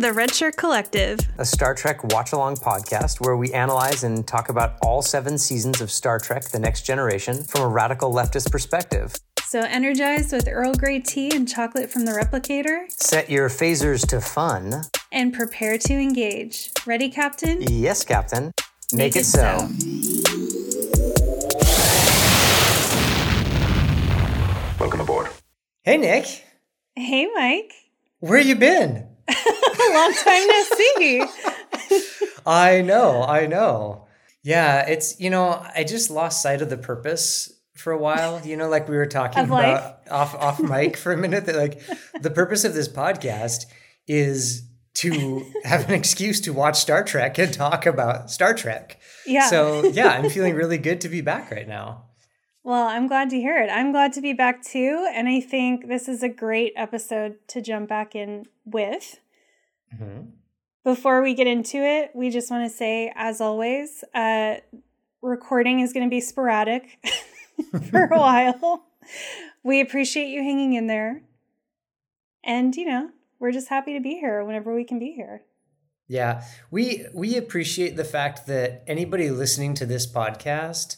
Welcome to the Red Shirt Collective, a Star Trek watch along podcast where we analyze and talk about all seven seasons of Star Trek The Next Generation from a radical leftist perspective. So, energized with Earl Grey tea and chocolate from the replicator. Set your phasers to fun. And prepare to engage. Ready, Captain? Yes, Captain. Make, Make it, it, so. so. Welcome aboard. Hey, Nic. Hey, Mike. Where you been? Long time no see. I know, I know. Yeah, it's you know, I just lost sight of the purpose for a while. You know, like we were talking about off off mic for a minute. That like the purpose of this podcast is to have an excuse to watch Star Trek and talk about Star Trek. Yeah. So yeah, I'm feeling really good to be back right now. Well, I'm glad to hear it. I'm glad to be back too. And I think this is a great episode to jump back in with. Mm-hmm. Before we get into it, we just want to say, as always, uh, recording is going to be sporadic for a while. We appreciate you hanging in there. And, you know, we're just happy to be here whenever we can be here. Yeah, we we appreciate the fact that anybody listening to this podcast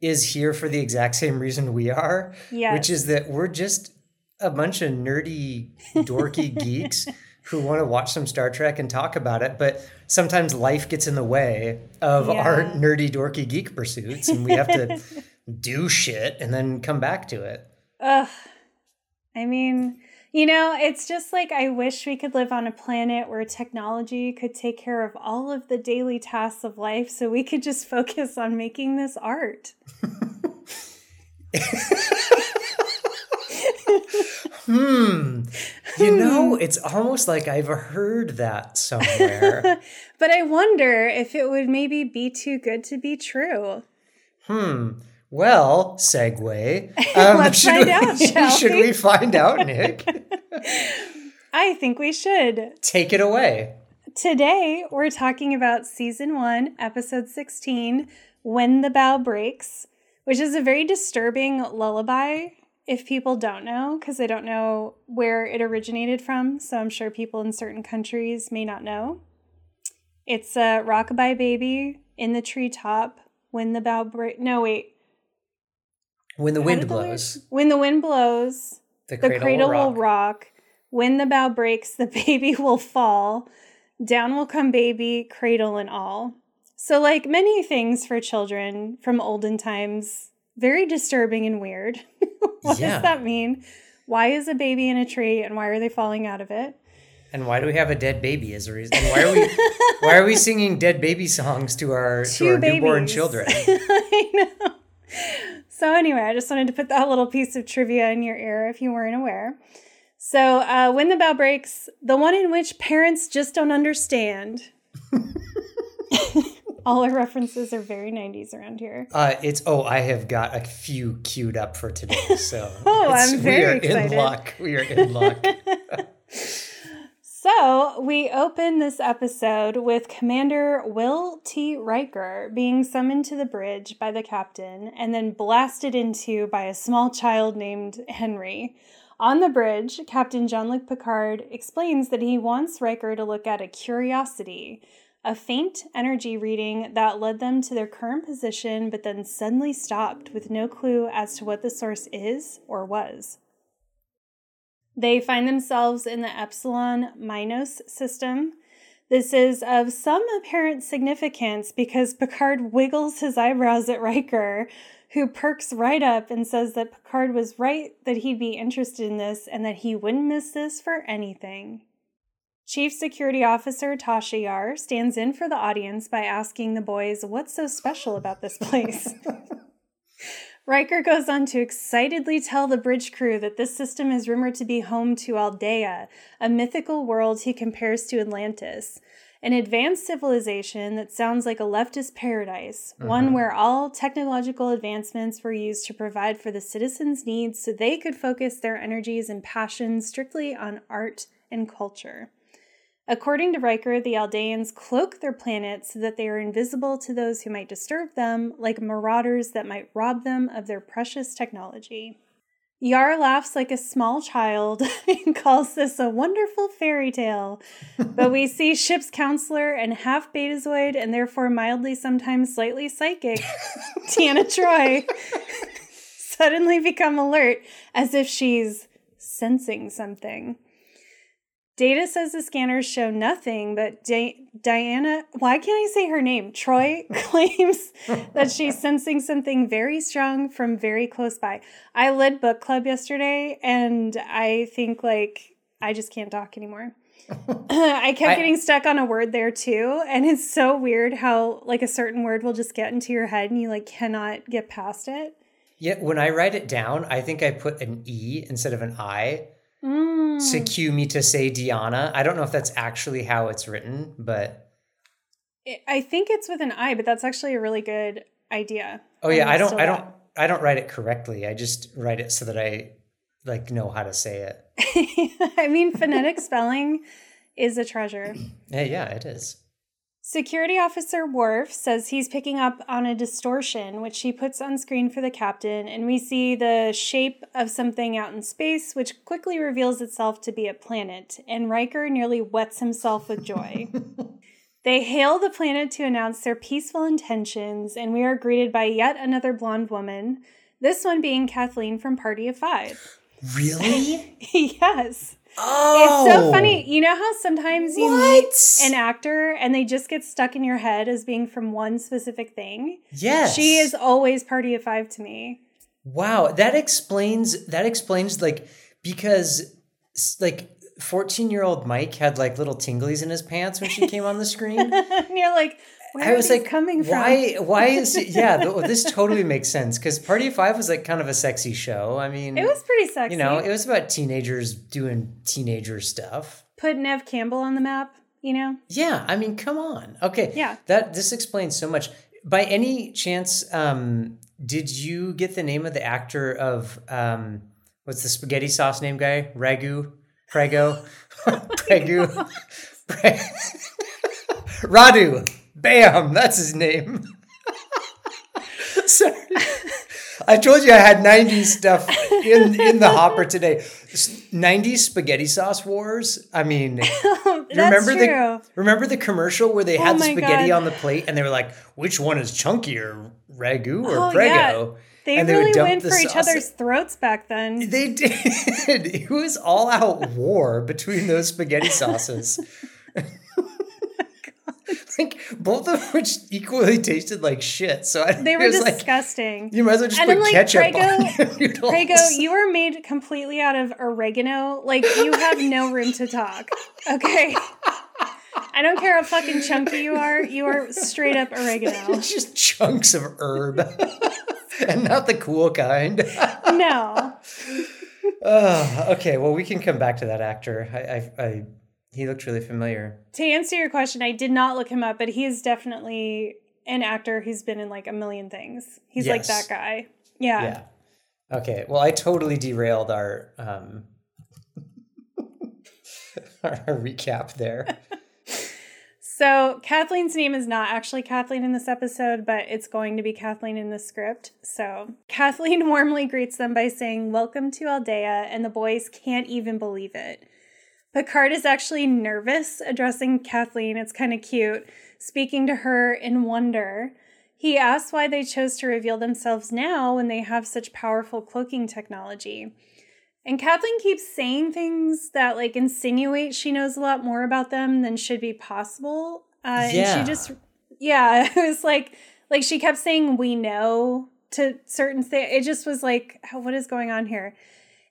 is here for the exact same reason we are, yes. which is that we're just a bunch of nerdy, dorky geeks who want to watch some Star Trek and talk about it, but sometimes life gets in the way of yeah. our nerdy, dorky geek pursuits, and we have to do shit and then come back to it. Ugh. I mean, you know, it's just like I wish we could live on a planet where technology could take care of all of the daily tasks of life so we could just focus on making this art. hmm. You know, it's almost like I've heard that somewhere. but I wonder if it would maybe be too good to be true. Hmm. Well, segue. Um, Let's find we, out. Shall should we? we find out, Nic? I think we should. Take it away. Today, we're talking about season one, episode 16, When the Bough Breaks, which is a very disturbing lullaby if people don't know, because they don't know where it originated from. So I'm sure people in certain countries may not know. It's a rockabye baby in the treetop when the bough Breaks. No, wait. When the wind blows. when the wind blows, the cradle, the cradle will, rock. will rock. When the bough breaks, the baby will fall. Down will come baby, cradle and all. So, like many things for children from olden times, very disturbing and weird. what yeah. does that mean? Why is a baby in a tree and why are they falling out of it? And why do we have a dead baby as a reason? And why are we why are we singing dead baby songs to our Two to our babies. newborn children? I know. So, anyway, I just wanted to put that little piece of trivia in your ear if you weren't aware. So, uh, When the bell Breaks, the one in which parents just don't understand. All our references are very 90s around here. Uh, it's, oh, I have got a few queued up for today. So, oh, I'm very we are excited. in luck. We are in luck. So, we open this episode with Commander Will T. Riker being summoned to the bridge by the captain and then blasted into by a small child named Henry. On the bridge, Captain Jean Luc Picard explains that he wants Riker to look at a curiosity, a faint energy reading that led them to their current position but then suddenly stopped with no clue as to what the source is or was. They find themselves in the Epsilon Mynos system. This is of some apparent significance because Picard wiggles his eyebrows at Riker, who perks right up and says that Picard was right that he'd be interested in this and that he wouldn't miss this for anything. Chief Security Officer Tasha Yar stands in for the audience by asking the boys what's so special about this place. Riker goes on to excitedly tell the bridge crew that this system is rumored to be home to Aldea, a mythical world he compares to Atlantis. An advanced civilization that sounds like a leftist paradise, uh-huh. one where all technological advancements were used to provide for the citizens' needs so they could focus their energies and passions strictly on art and culture. According to Riker, the Aldeans cloak their planet so that they are invisible to those who might disturb them, like marauders that might rob them of their precious technology. Yar laughs like a small child and calls this a wonderful fairy tale. but we see Ship's counselor and half betazoid and therefore mildly, sometimes slightly psychic, Deanna Troi, suddenly become alert as if she's sensing something. Data says the scanners show nothing, but Di- Diana, why can't I say her name? Troi claims that she's sensing something very strong from very close by. I led book club yesterday, and I think like I just can't talk anymore. I kept I, getting stuck on a word there too, and it's so weird how like a certain word will just get into your head and you like cannot get past it. Yeah, when I write it down, I think I put an E instead of an I Mm. Secu me to say Diana. I don't know if that's actually how it's written, but I think it's with an I, but that's actually a really good idea. Oh yeah, I don't I don't I don't write it correctly. I just write it so that I like know how to say it. I mean phonetic spelling is a treasure. Yeah, yeah, it is. Security Officer Worf says he's picking up on a distortion, which he puts on screen for the captain, and we see the shape of something out in space, which quickly reveals itself to be a planet, and Riker nearly wets himself with joy. they hail the planet to announce their peaceful intentions, and we are greeted by yet another blonde woman, this one being Kathleen from Party of Five. Really? yes. Oh. It's so oh. funny. You know how sometimes you what? meet an actor and they just get stuck in your head as being from one specific thing? Yes. She is always Party of Five to me. Wow, that explains that explains like because like 14 year old Mike had like little tinglies in his pants when she came on the screen. and you're like, where I was like, coming from? Why? Why is it? Yeah, this totally makes sense because Party of Five was like kind of a sexy show. I mean, it was pretty sexy. You know, it was about teenagers doing teenager stuff. Put Neve Campbell on the map. You know. Yeah, I mean, come on. Okay. Yeah. That this explains so much. By any chance, um, did you get the name of the actor of um, what's the spaghetti sauce name guy? Ragu, Prego, Pregu, Radu. Bam, that's his name. Sorry. I told you I had 90s stuff in, in the hopper today. 90s spaghetti sauce wars. I mean, remember true. the remember the commercial where they oh had the spaghetti God. on the plate and they were like, which one is chunkier, ragu or oh, prego? Yeah. They and really they went for each other's throats back then. They did. It was all out war between those spaghetti sauces. like both of which equally tasted like shit. So I, they were disgusting. Like, you might as well just and put then, like, ketchup Prego, on Prego, you are made completely out of oregano. Like you have no room to talk. Okay. I don't care how fucking chunky you are. You are straight up oregano. It's just chunks of herb, and not the cool kind. no. Uh, okay, well, we can come back to that actor. I, I, I he looked really familiar. To answer your question, I did not look him up, but he is definitely an actor who's been in like a million things. He's yes. like that guy. Yeah. Yeah. Okay. Well, I totally derailed our um our recap there. so Kathleen's name is not actually Kathleen in this episode, but it's going to be Kathleen in the script. So Kathleen warmly greets them by saying, Welcome to Aldea, and the boys can't even believe it. Picard is actually nervous addressing Kathleen. It's kind of cute, speaking to her in wonder. He asks why they chose to reveal themselves now when they have such powerful cloaking technology. And Kathleen keeps saying things that like insinuate she knows a lot more about them than should be possible. Uh, yeah. And she just, yeah, it was like, like she kept saying we know to certain things. It just was like, what is going on here?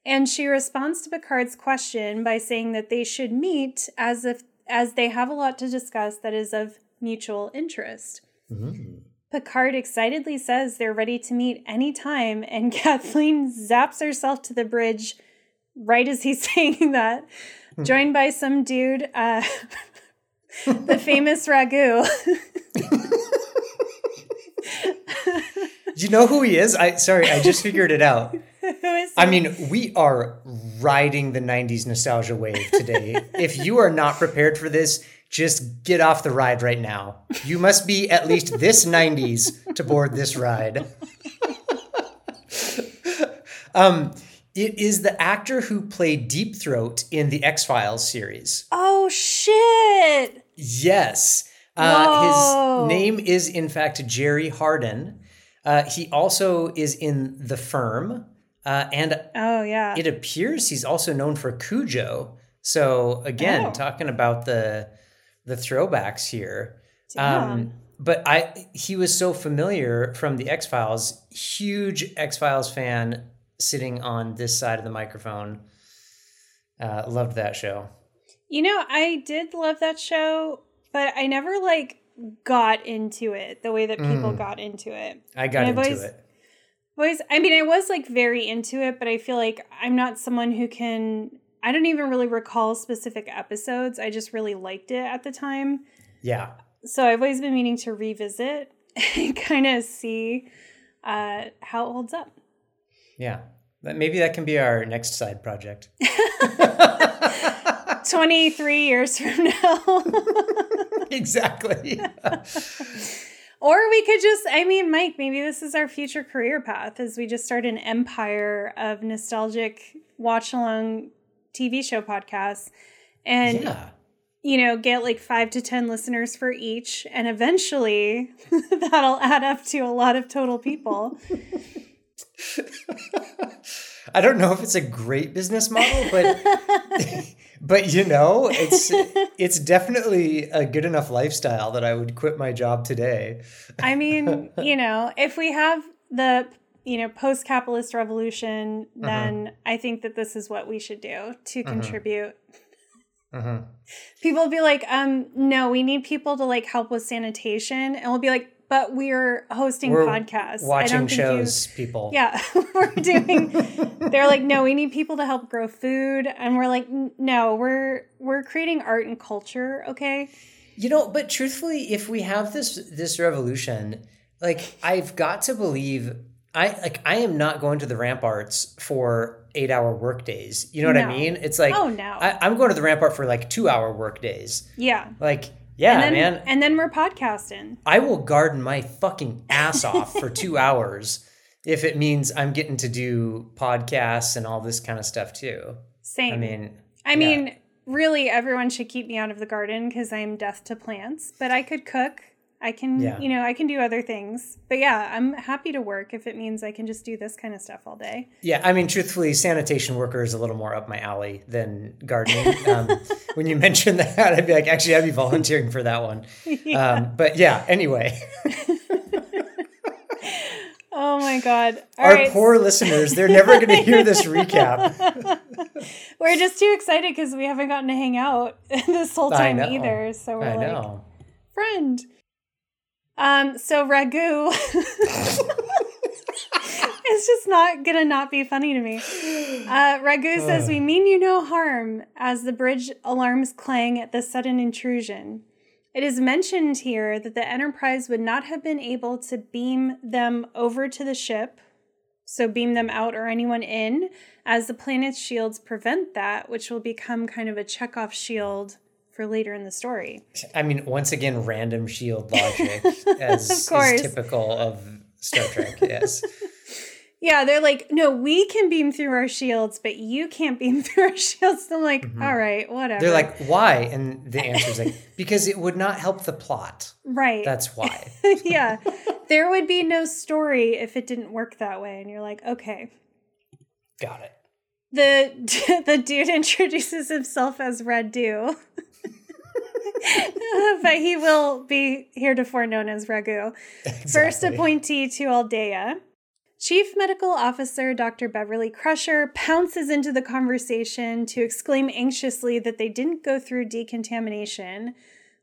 And she responds to Picard's question by saying that they should meet as if as they have a lot to discuss that is of mutual interest. Mm-hmm. Picard excitedly says they're ready to meet anytime, and Kathleen zaps herself to the bridge right as he's saying that, hmm. joined by some dude, uh, the famous Ragu. Do you know who he is? I sorry, I just figured it out. I mean, we are riding the 90s nostalgia wave today. if you are not prepared for this, just get off the ride right now. You must be at least this 90s to board this ride. um, It is the actor who played Deep Throat in the X Files series. Oh shit! Yes. Uh, his name is, in fact, Jerry Hardin. Uh, he also is in The Firm. Uh, and oh yeah, it appears he's also known for Cujo. So again, oh. talking about the the throwbacks here. Um, but I he was so familiar from the X Files, huge X Files fan, sitting on this side of the microphone. Uh, loved that show. You know, I did love that show, but I never like got into it the way that people mm. got into it. I got into always, it. I mean, I was like very into it, but I feel like I'm not someone who can. I don't even really recall specific episodes. I just really liked it at the time. Yeah. So I've always been meaning to revisit and kind of see uh, how it holds up. Yeah. Maybe that can be our next side project. 23 years from now. exactly. Or we could just, I mean, Mike, maybe this is our future career path as we just start an empire of nostalgic watch along TV show podcasts and, yeah. you know, get like five to 10 listeners for each. And eventually that'll add up to a lot of total people. I don't know if it's a great business model, but but you know, it's it's definitely a good enough lifestyle that I would quit my job today. I mean, you know, if we have the you know post-capitalist revolution, uh-huh. then uh-huh. I think that this is what we should do to uh-huh. contribute. Uh-huh. People will be like, um, no, we need people to like help with sanitation, and we'll be like, but we're hosting we're podcasts. Watching shows, you, people. Yeah, we're doing. they're like, no, we need people to help grow food, and we're like, no, we're we're creating art and culture. Okay. You know, but truthfully, if we have this this revolution, like I've got to believe, I like I am not going to the ramparts for eight hour work days. You know what no. I mean? It's like, oh no, I, am going to the rampart for like two hour work days. Yeah. Like yeah, and then, man. And then we're podcasting. I will garden my fucking ass off for two hours if it means I'm getting to do podcasts and all this kind of stuff too. Same. I mean, I yeah. mean, really, everyone should keep me out of the garden because I'm death to plants. But I could cook. I can, yeah. you know, I can do other things. But yeah, I'm happy to work if it means I can just do this kind of stuff all day. Yeah, I mean, truthfully, sanitation worker is a little more up my alley than gardening. Um, when you mentioned that, I'd be like, actually, I'd be volunteering for that one. Yeah. Um, but yeah, anyway. oh my God. All Our right. poor listeners, they're never going to hear this recap. We're just too excited because we haven't gotten to hang out this whole time either. So we're I like, know. friend. Um, so ragu it's just not gonna not be funny to me. Uh, ragu says, "We mean you no harm." As the bridge alarms clang at the sudden intrusion, it is mentioned here that the Enterprise would not have been able to beam them over to the ship, so beam them out or anyone in, as the planet's shields prevent that, which will become kind of a Chekhov shield for later in the story. I mean, once again, random shield logic, as is typical of Star Trek. Yes. Yeah, they're like, no, we can beam through our shields, but you can't beam through our shields. I'm like, mm-hmm. All right, whatever. They're like, why? And the answer is like, because it would not help the plot. Right. That's why. yeah. There would be no story if it didn't work that way. And you're like, okay. Got it. The the dude introduces himself as Radue. but he will be heretofore known as Ragu. Exactly. First appointee to Aldea. Chief Medical Officer Dr. Beverly Crusher pounces into the conversation to exclaim anxiously that they didn't go through decontamination,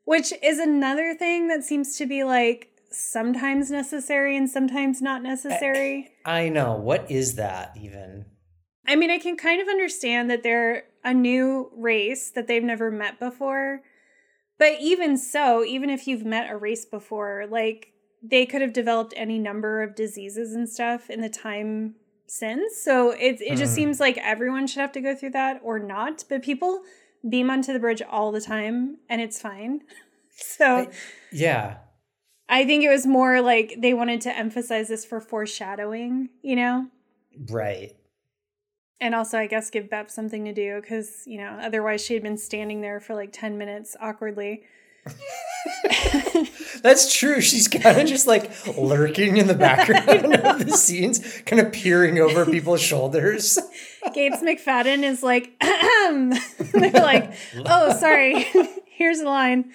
which is another thing that seems to be like sometimes necessary and sometimes not necessary. I know. What is that even? I mean, I can kind of understand that they're a new race that they've never met before. But even so, even if you've met a race before, like they could have developed any number of diseases and stuff in the time since. So it it just mm. seems like everyone should have to go through that or not. But people beam onto the bridge all the time and it's fine. So I, yeah. I think it was more like they wanted to emphasize this for foreshadowing, you know? Right. And also, I guess, give Bev something to do because, you know, otherwise she had been standing there for like 10 minutes awkwardly. That's true. She's kind of just like lurking in the background of the scenes, kind of peering over people's shoulders. Gates McFadden is like, they're like, oh, sorry, here's a line.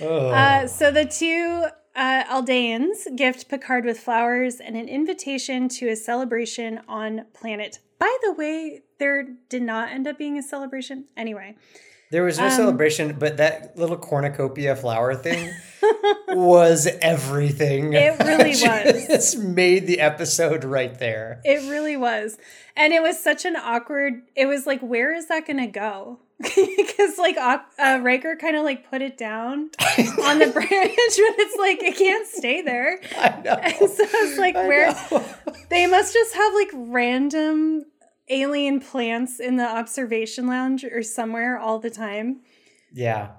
oh. uh, so the two uh, Aldeans gift Picard with flowers and an invitation to a celebration on planet. By the way, there did not end up being a celebration. Anyway. There was no um, celebration, but that little cornucopia flower thing was everything. It really was. It's made the episode right there. It really was. And it was such an awkward, it was like, where is that going to go? Because like uh, Riker kind of like put it down on the branch, but it's like it can't stay there. I know. And so it's like, I where know. they must just have like random alien plants in the observation lounge or somewhere all the time. Yeah.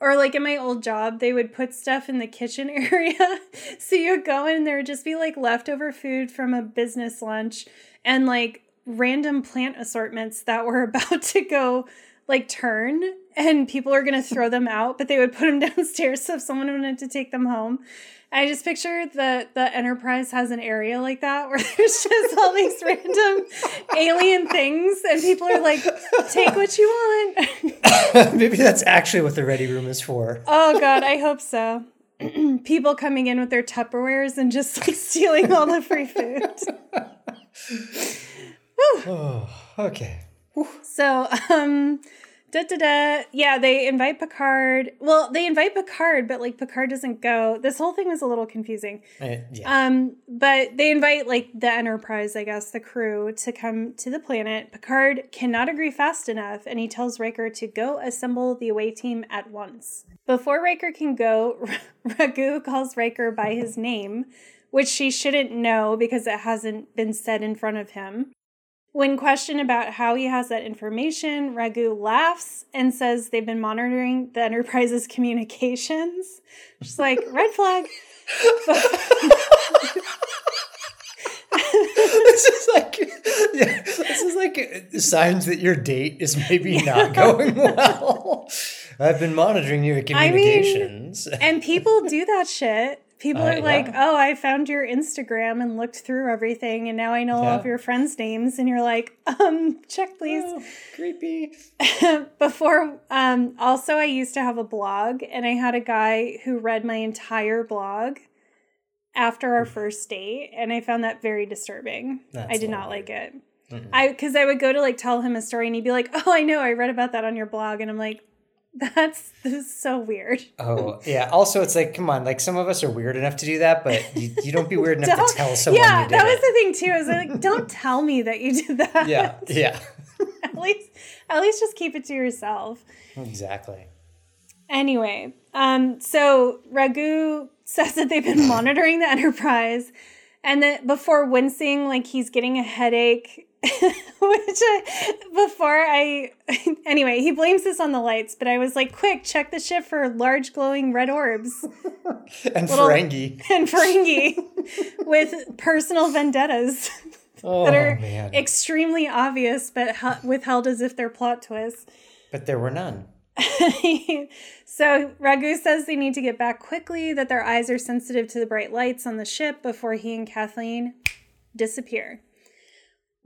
Or like in my old job, they would put stuff in the kitchen area. so you would go in and there would just be like leftover food from a business lunch and like random plant assortments that were about to go like turn and people are going to throw them out, but they would put them downstairs so if someone wanted to take them home. I just picture that the Enterprise has an area like that where there's just all these random alien things, and people are like, "Take what you want." Maybe that's actually what the ready room is for. Oh God, I hope so. people coming in with their Tupperwares and just like stealing all the free food. oh, okay. So, um, Da, da, da. Yeah, they invite Picard. Well, they invite Picard, but like Picard doesn't go. This whole thing was a little confusing. Uh, yeah. Um, but they invite like the Enterprise, I guess, the crew to come to the planet. Picard cannot agree fast enough, and he tells Riker to go assemble the away team at once. Before Riker can go, Ragu calls Riker by his name, which she shouldn't know because it hasn't been said in front of him. When questioned about how he has that information, Ragu laughs and says they've been monitoring the Enterprise's communications. She's like, red flag. this is like yeah, this is like signs that your date is maybe not going well. I've been monitoring your communications. I mean, and people do that shit. People uh, are like, yeah. "Oh, I found your Instagram and looked through everything, and now I know yeah. all of your friends' names." And you're like, "Um, check please." Oh, creepy. Before, um, also, I used to have a blog, and I had a guy who read my entire blog after our first date, and I found that very disturbing. That's I did not like it. Mm-hmm. I because I would go to like tell him a story, and he'd be like, "Oh, I know, I read about that on your blog," and I'm like, that's so weird. Oh yeah. Also, it's like, come on, like some of us are weird enough to do that, but you, you don't be weird enough to tell someone. Yeah, that was it. the thing too. I was like, don't tell me that you did that. Yeah, yeah. at least, at least just keep it to yourself. Exactly. Anyway, um, so Ragu says that they've been monitoring the Enterprise, and that before wincing, like he's getting a headache Which I, before I, anyway, he blames this on the lights, but I was like, quick, check the ship for large glowing red orbs. and Little, Ferengi. And Ferengi with personal vendettas oh, that are man. extremely obvious, but withheld as if they're plot twists. But there were none. so Ragu says they need to get back quickly, that their eyes are sensitive to the bright lights on the ship before he and Kathleen disappear.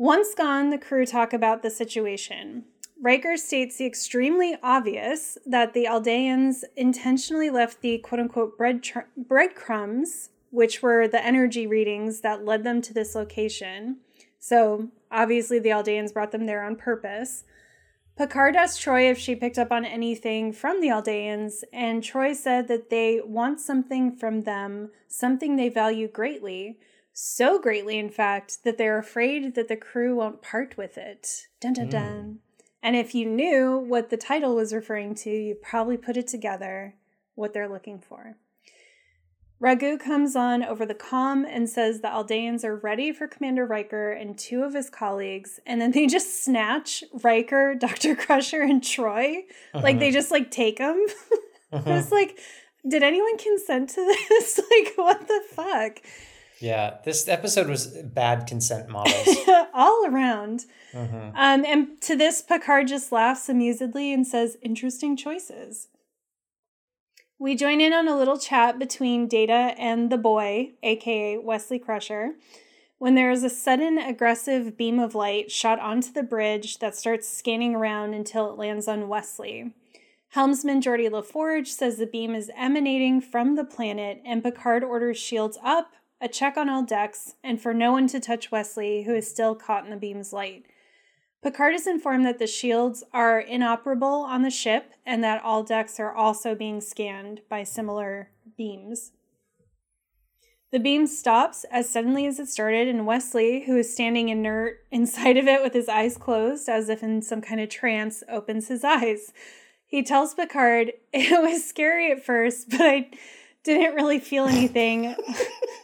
Once gone, the crew talk about the situation. Riker states the extremely obvious that the Aldeans intentionally left the quote unquote bread tr- breadcrumbs, which were the energy readings that led them to this location. So obviously, the Aldeans brought them there on purpose. Picard asked Troi if she picked up on anything from the Aldeans, and Troi said that they want something from them, something they value greatly, so greatly, in fact, that they're afraid that the crew won't part with it. Dun dun dun. Mm. And if you knew what the title was referring to, you probably put it together what they're looking for. Ragu comes on over the com and says the Aldeans are ready for Commander Riker and two of his colleagues, and then they just snatch Riker, Dr. Crusher, and Troi. Uh-huh. Like they just like take them. uh-huh. It's like, did anyone consent to this? like, what the fuck? Yeah, this episode was bad consent models. All around. Mm-hmm. Um, and to this, Picard just laughs amusedly and says, interesting choices. We join in on a little chat between Data and the boy, aka Wesley Crusher, when there is a sudden aggressive beam of light shot onto the bridge that starts scanning around until it lands on Wesley. Helmsman Geordi LaForge says the beam is emanating from the planet, and Picard orders shields up, a check on all decks, and for no one to touch Wesley, who is still caught in the beam's light. Picard is informed that the shields are inoperable on the ship and that all decks are also being scanned by similar beams. The beam stops as suddenly as it started, and Wesley, who is standing inert inside of it with his eyes closed, as if in some kind of trance, opens his eyes. He tells Picard, It was scary at first, but I didn't really feel anything.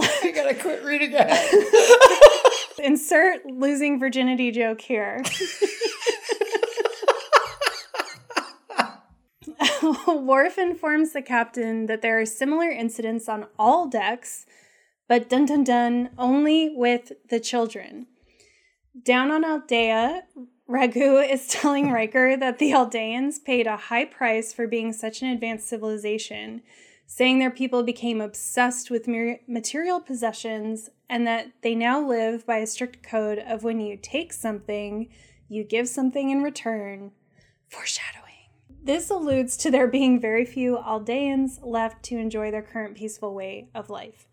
I gotta quit reading ahead. Insert losing virginity joke here. Worf informs the captain that there are similar incidents on all decks, but dun dun dun, only with the children. Down on Aldea, Ragu is telling Riker that the Aldeans paid a high price for being such an advanced civilization, saying their people became obsessed with material possessions and that they now live by a strict code of when you take something, you give something in return. Foreshadowing. This alludes to there being very few Aldeans left to enjoy their current peaceful way of life.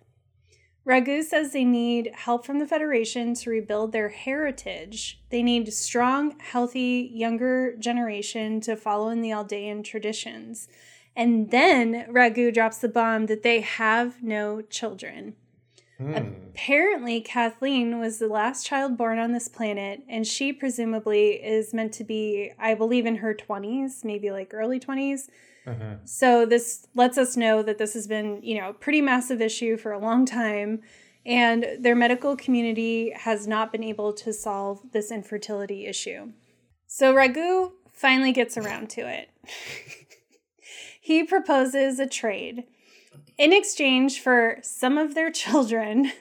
Ragu says they need help from the Federation to rebuild their heritage. They need strong, healthy, younger generation to follow in the Aldean traditions. And then Ragu drops the bomb that they have no children. Mm. Apparently, Kathleen was the last child born on this planet, and she presumably is meant to be, I believe, in her 20s, maybe like early 20s. Uh-huh. So, this lets us know that this has been, you know, a pretty massive issue for a long time, and their medical community has not been able to solve this infertility issue. So, Ragu finally gets around to it. he proposes a trade in exchange for some of their children,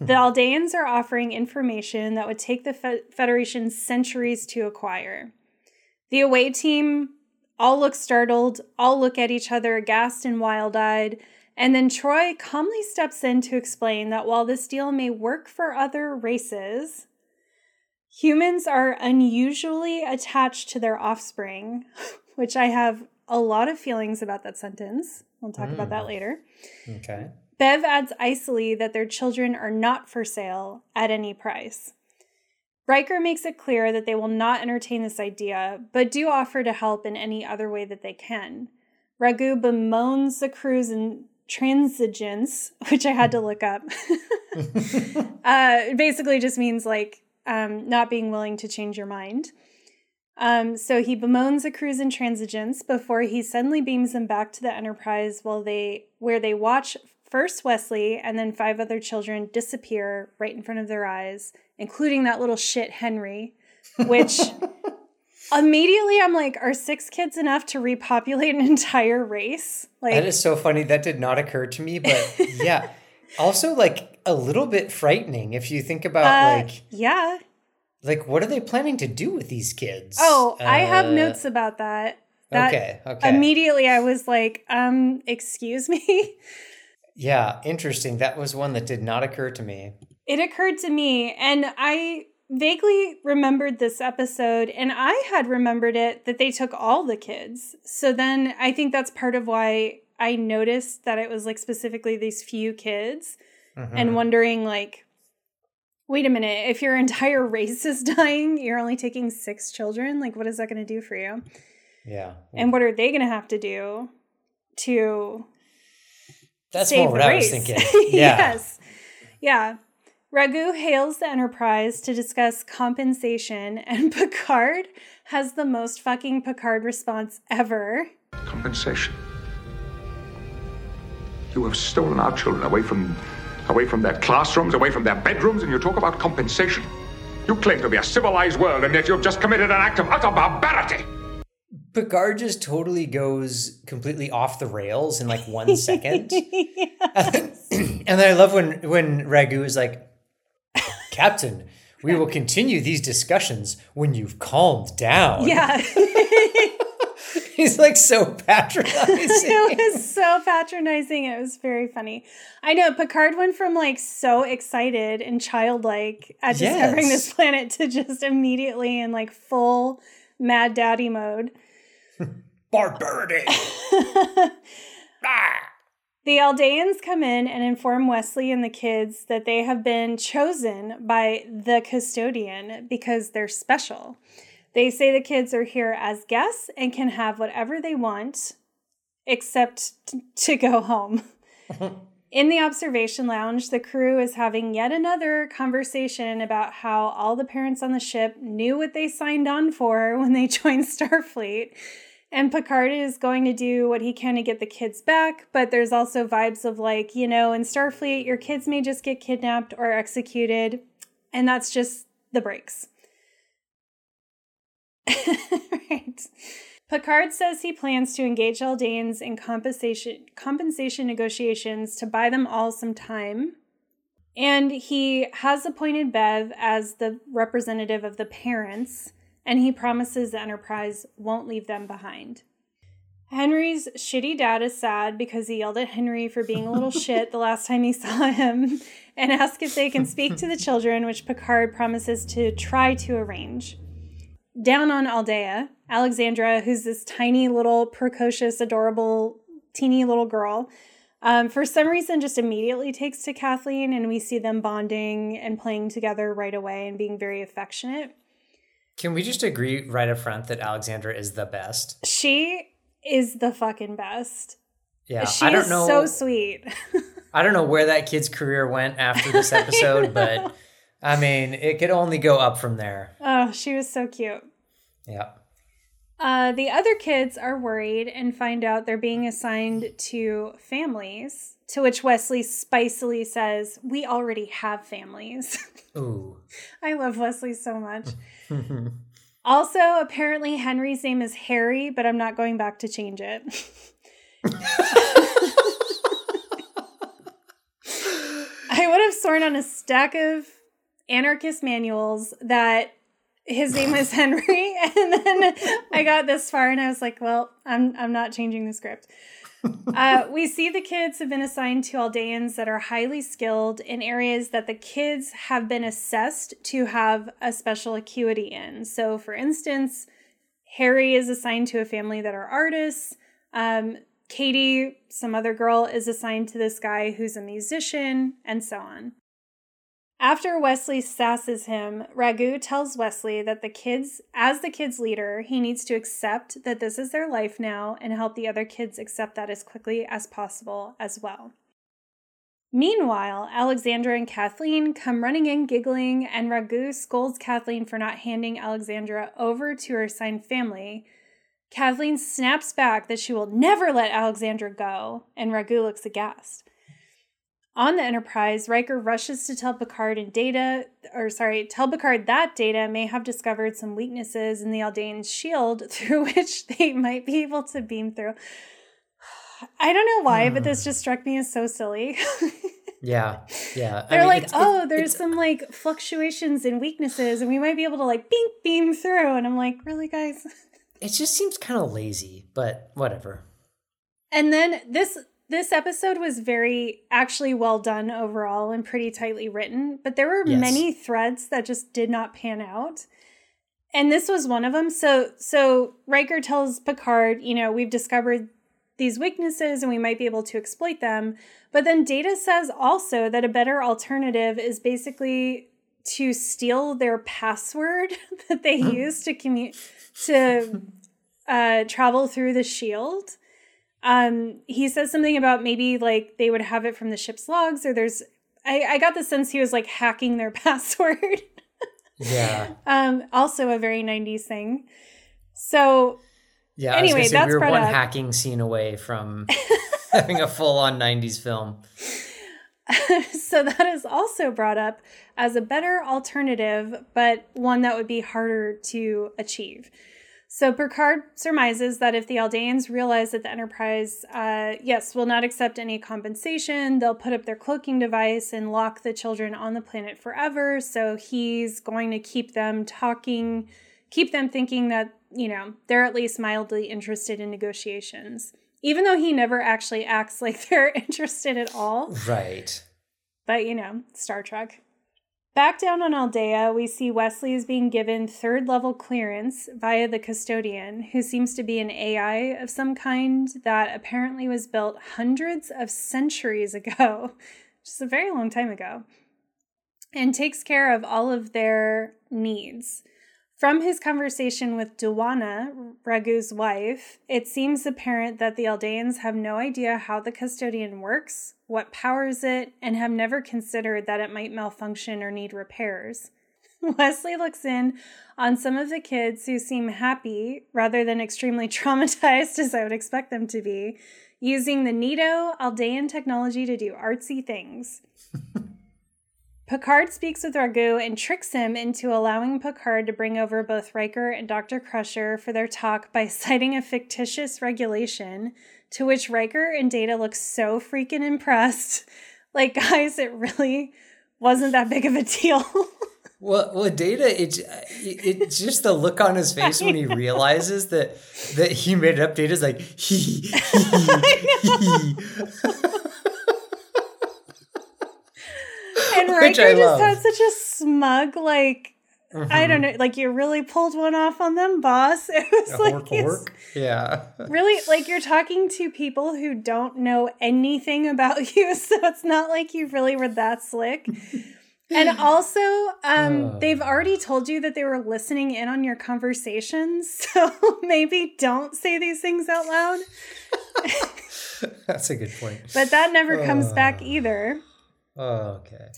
the Aldeans are offering information that would take the fe- Federation centuries to acquire. The away team all look startled, all look at each other aghast and wild eyed, and then Troi calmly steps in to explain that while this deal may work for other races, humans are unusually attached to their offspring, which I have a lot of feelings about that sentence. We'll talk mm. about that mm. later. Okay. Bev adds icily that their children are not for sale at any price. Riker makes it clear that they will not entertain this idea, but do offer to help in any other way that they can. Ragu bemoans the crew's intransigence, which I had to look up. uh, basically just means like um, not being willing to change your mind. Um, so he bemoans the crew's intransigence before he suddenly beams them back to the Enterprise while they where they watch first Wesley and then five other children disappear right in front of their eyes, including that little shit Henry, which immediately I'm like, are six kids enough to repopulate an entire race? Like That is so funny. That did not occur to me, but yeah. also like a little bit frightening if you think about uh, like yeah like what are they planning to do with these kids? Oh, uh, I have uh, notes about that. that. Okay, okay. Immediately I was like, um, excuse me. yeah, interesting. That was one that did not occur to me. It occurred to me and I vaguely remembered this episode and I had remembered it that they took all the kids. So then I think that's part of why I noticed that it was like specifically these few kids mm-hmm. and wondering like Wait a minute. If your entire race is dying, you're only taking six children. Like, what is that going to do for you? Yeah. And what are they going to have to do to That's save more the what race? I was thinking. Yeah. yes. Yeah. Ragu hails the Enterprise to discuss compensation, and Picard has the most fucking Picard response ever. Compensation. You have stolen our children away from away from their classrooms, away from their bedrooms, and you talk about compensation. You claim to be a civilized world, and yet you've just committed an act of utter barbarity. Picard just totally goes completely off the rails in like one second. And then I love when when Ragu is like, Captain, we will continue these discussions when you've calmed down. Yeah. He's like so patronizing. it was so patronizing. It was very funny. I know Picard went from like so excited and childlike at yes. discovering this planet to just immediately in like full mad daddy mode. Barbarity. ah! The Aldeans come in and inform Wesley and the kids that they have been chosen by the custodian because they're special. They say the kids are here as guests and can have whatever they want except t- to go home. In the observation lounge, the crew is having yet another conversation about how all the parents on the ship knew what they signed on for when they joined Starfleet and Picard is going to do what he can to get the kids back, but there's also vibes of like, you know, in Starfleet, your kids may just get kidnapped or executed, and that's just the breaks. right. Picard says he plans to engage Aldeans in compensation compensation negotiations to buy them all some time. And he has appointed Bev as the representative of the parents and he promises the Enterprise won't leave them behind. Henry's shitty dad is sad because he yelled at Henry for being a little shit the last time he saw him and asks if they can speak to the children, which Picard promises to try to arrange. Down on Aldea, Alexandra, who's this tiny little precocious, adorable, teeny little girl, um, for some reason just immediately takes to Kathleen, and we see them bonding and playing together right away and being very affectionate. Can we just agree right up front that Alexandra is the best? She is the fucking best. Yeah, she I don't know. So sweet. I don't know where that kid's career went after this episode, but I mean, it could only go up from there. Oh, she was so cute. Yeah. Uh, the other kids are worried and find out they're being assigned to families, to which Wesley spicily says, We already have families. Ooh. I love Wesley so much. also, apparently, Henry's name is Harry, but I'm not going back to change it. I would have sworn on a stack of anarchist manuals that his name was Henry, and then I got this far, and I was like, "Well, I'm I'm not changing the script." uh, we see the kids have been assigned to Aldeans that are highly skilled in areas that the kids have been assessed to have a special acuity in. So, for instance, Harry is assigned to a family that are artists. Um, Katie, some other girl, is assigned to this guy who's a musician, and so on. After Wesley sasses him, Ragu tells Wesley that the kids, as the kids' leader, he needs to accept that this is their life now and help the other kids accept that as quickly as possible as well. Meanwhile, Alexandra and Kathleen come running in giggling, and Ragu scolds Kathleen for not handing Alexandra over to her assigned family. Kathleen snaps back that she will never let Alexandra go, and Ragu looks aghast. On the Enterprise, Riker rushes to tell Picard and Data, or sorry, tell Picard that Data may have discovered some weaknesses in the Aldean shield through which they might be able to beam through. I don't know why, but this just struck me as so silly. yeah, yeah. They're I mean, like, it's, oh, it's, there's it's, some like fluctuations and weaknesses, and we might be able to like beam beam through. And I'm like, really, guys? It just seems kind of lazy, but whatever. And then this this episode was very actually well done overall and pretty tightly written, but there were yes. many threads that just did not pan out. And this was one of them. So so Riker tells Picard, you know, we've discovered these weaknesses and we might be able to exploit them. But then Data says also that a better alternative is basically to steal their password that they use to commute to uh, travel through the shield um, he says something about maybe like they would have it from the ship's logs, or there's. I, I got the sense he was like hacking their password. yeah. Um, also a very 90s thing. So yeah, anyway, say, that's we were one up. hacking scene away from having a full on 90s film. so that is also brought up as a better alternative, but one that would be harder to achieve. So Picard surmises that if the Aldeans realize that the Enterprise, uh, yes, will not accept any compensation, they'll put up their cloaking device and lock the children on the planet forever. So he's going to keep them talking, keep them thinking that, you know, they're at least mildly interested in negotiations. Even though he never actually acts like they're interested at all. Right. But, you know, Star Trek. Back down on Aldea, we see Wesley is being given third level clearance via the custodian, who seems to be an AI of some kind that apparently was built hundreds of centuries ago, just a very long time ago, and takes care of all of their needs. From his conversation with Duana, Ragu's wife, it seems apparent that the Aldeans have no idea how the custodian works, what powers it, and have never considered that it might malfunction or need repairs. Wesley looks in on some of the kids who seem happy rather than extremely traumatized, as I would expect them to be, using the Nito Aldean technology to do artsy things. Picard speaks with Ragu and tricks him into allowing Picard to bring over both Riker and Dr. Crusher for their talk by citing a fictitious regulation, to which Riker and Data look so freaking impressed. Like, guys, it really wasn't that big of a deal. Well, well, Data, it's it's just the look on his face when he realizes that that he made it up. Data's like he he he. And Riker just had such a smug, like, mm-hmm. I don't mm-hmm. know, like you really pulled one off on them, boss. It was a like, work, yeah, really, like you're talking to people who don't know anything about you, so it's not like you really were that slick. and also, um, they've already told you that they were listening in on your conversations, so maybe don't say these things out loud. That's a good point. But that never comes back either. Oh, okay.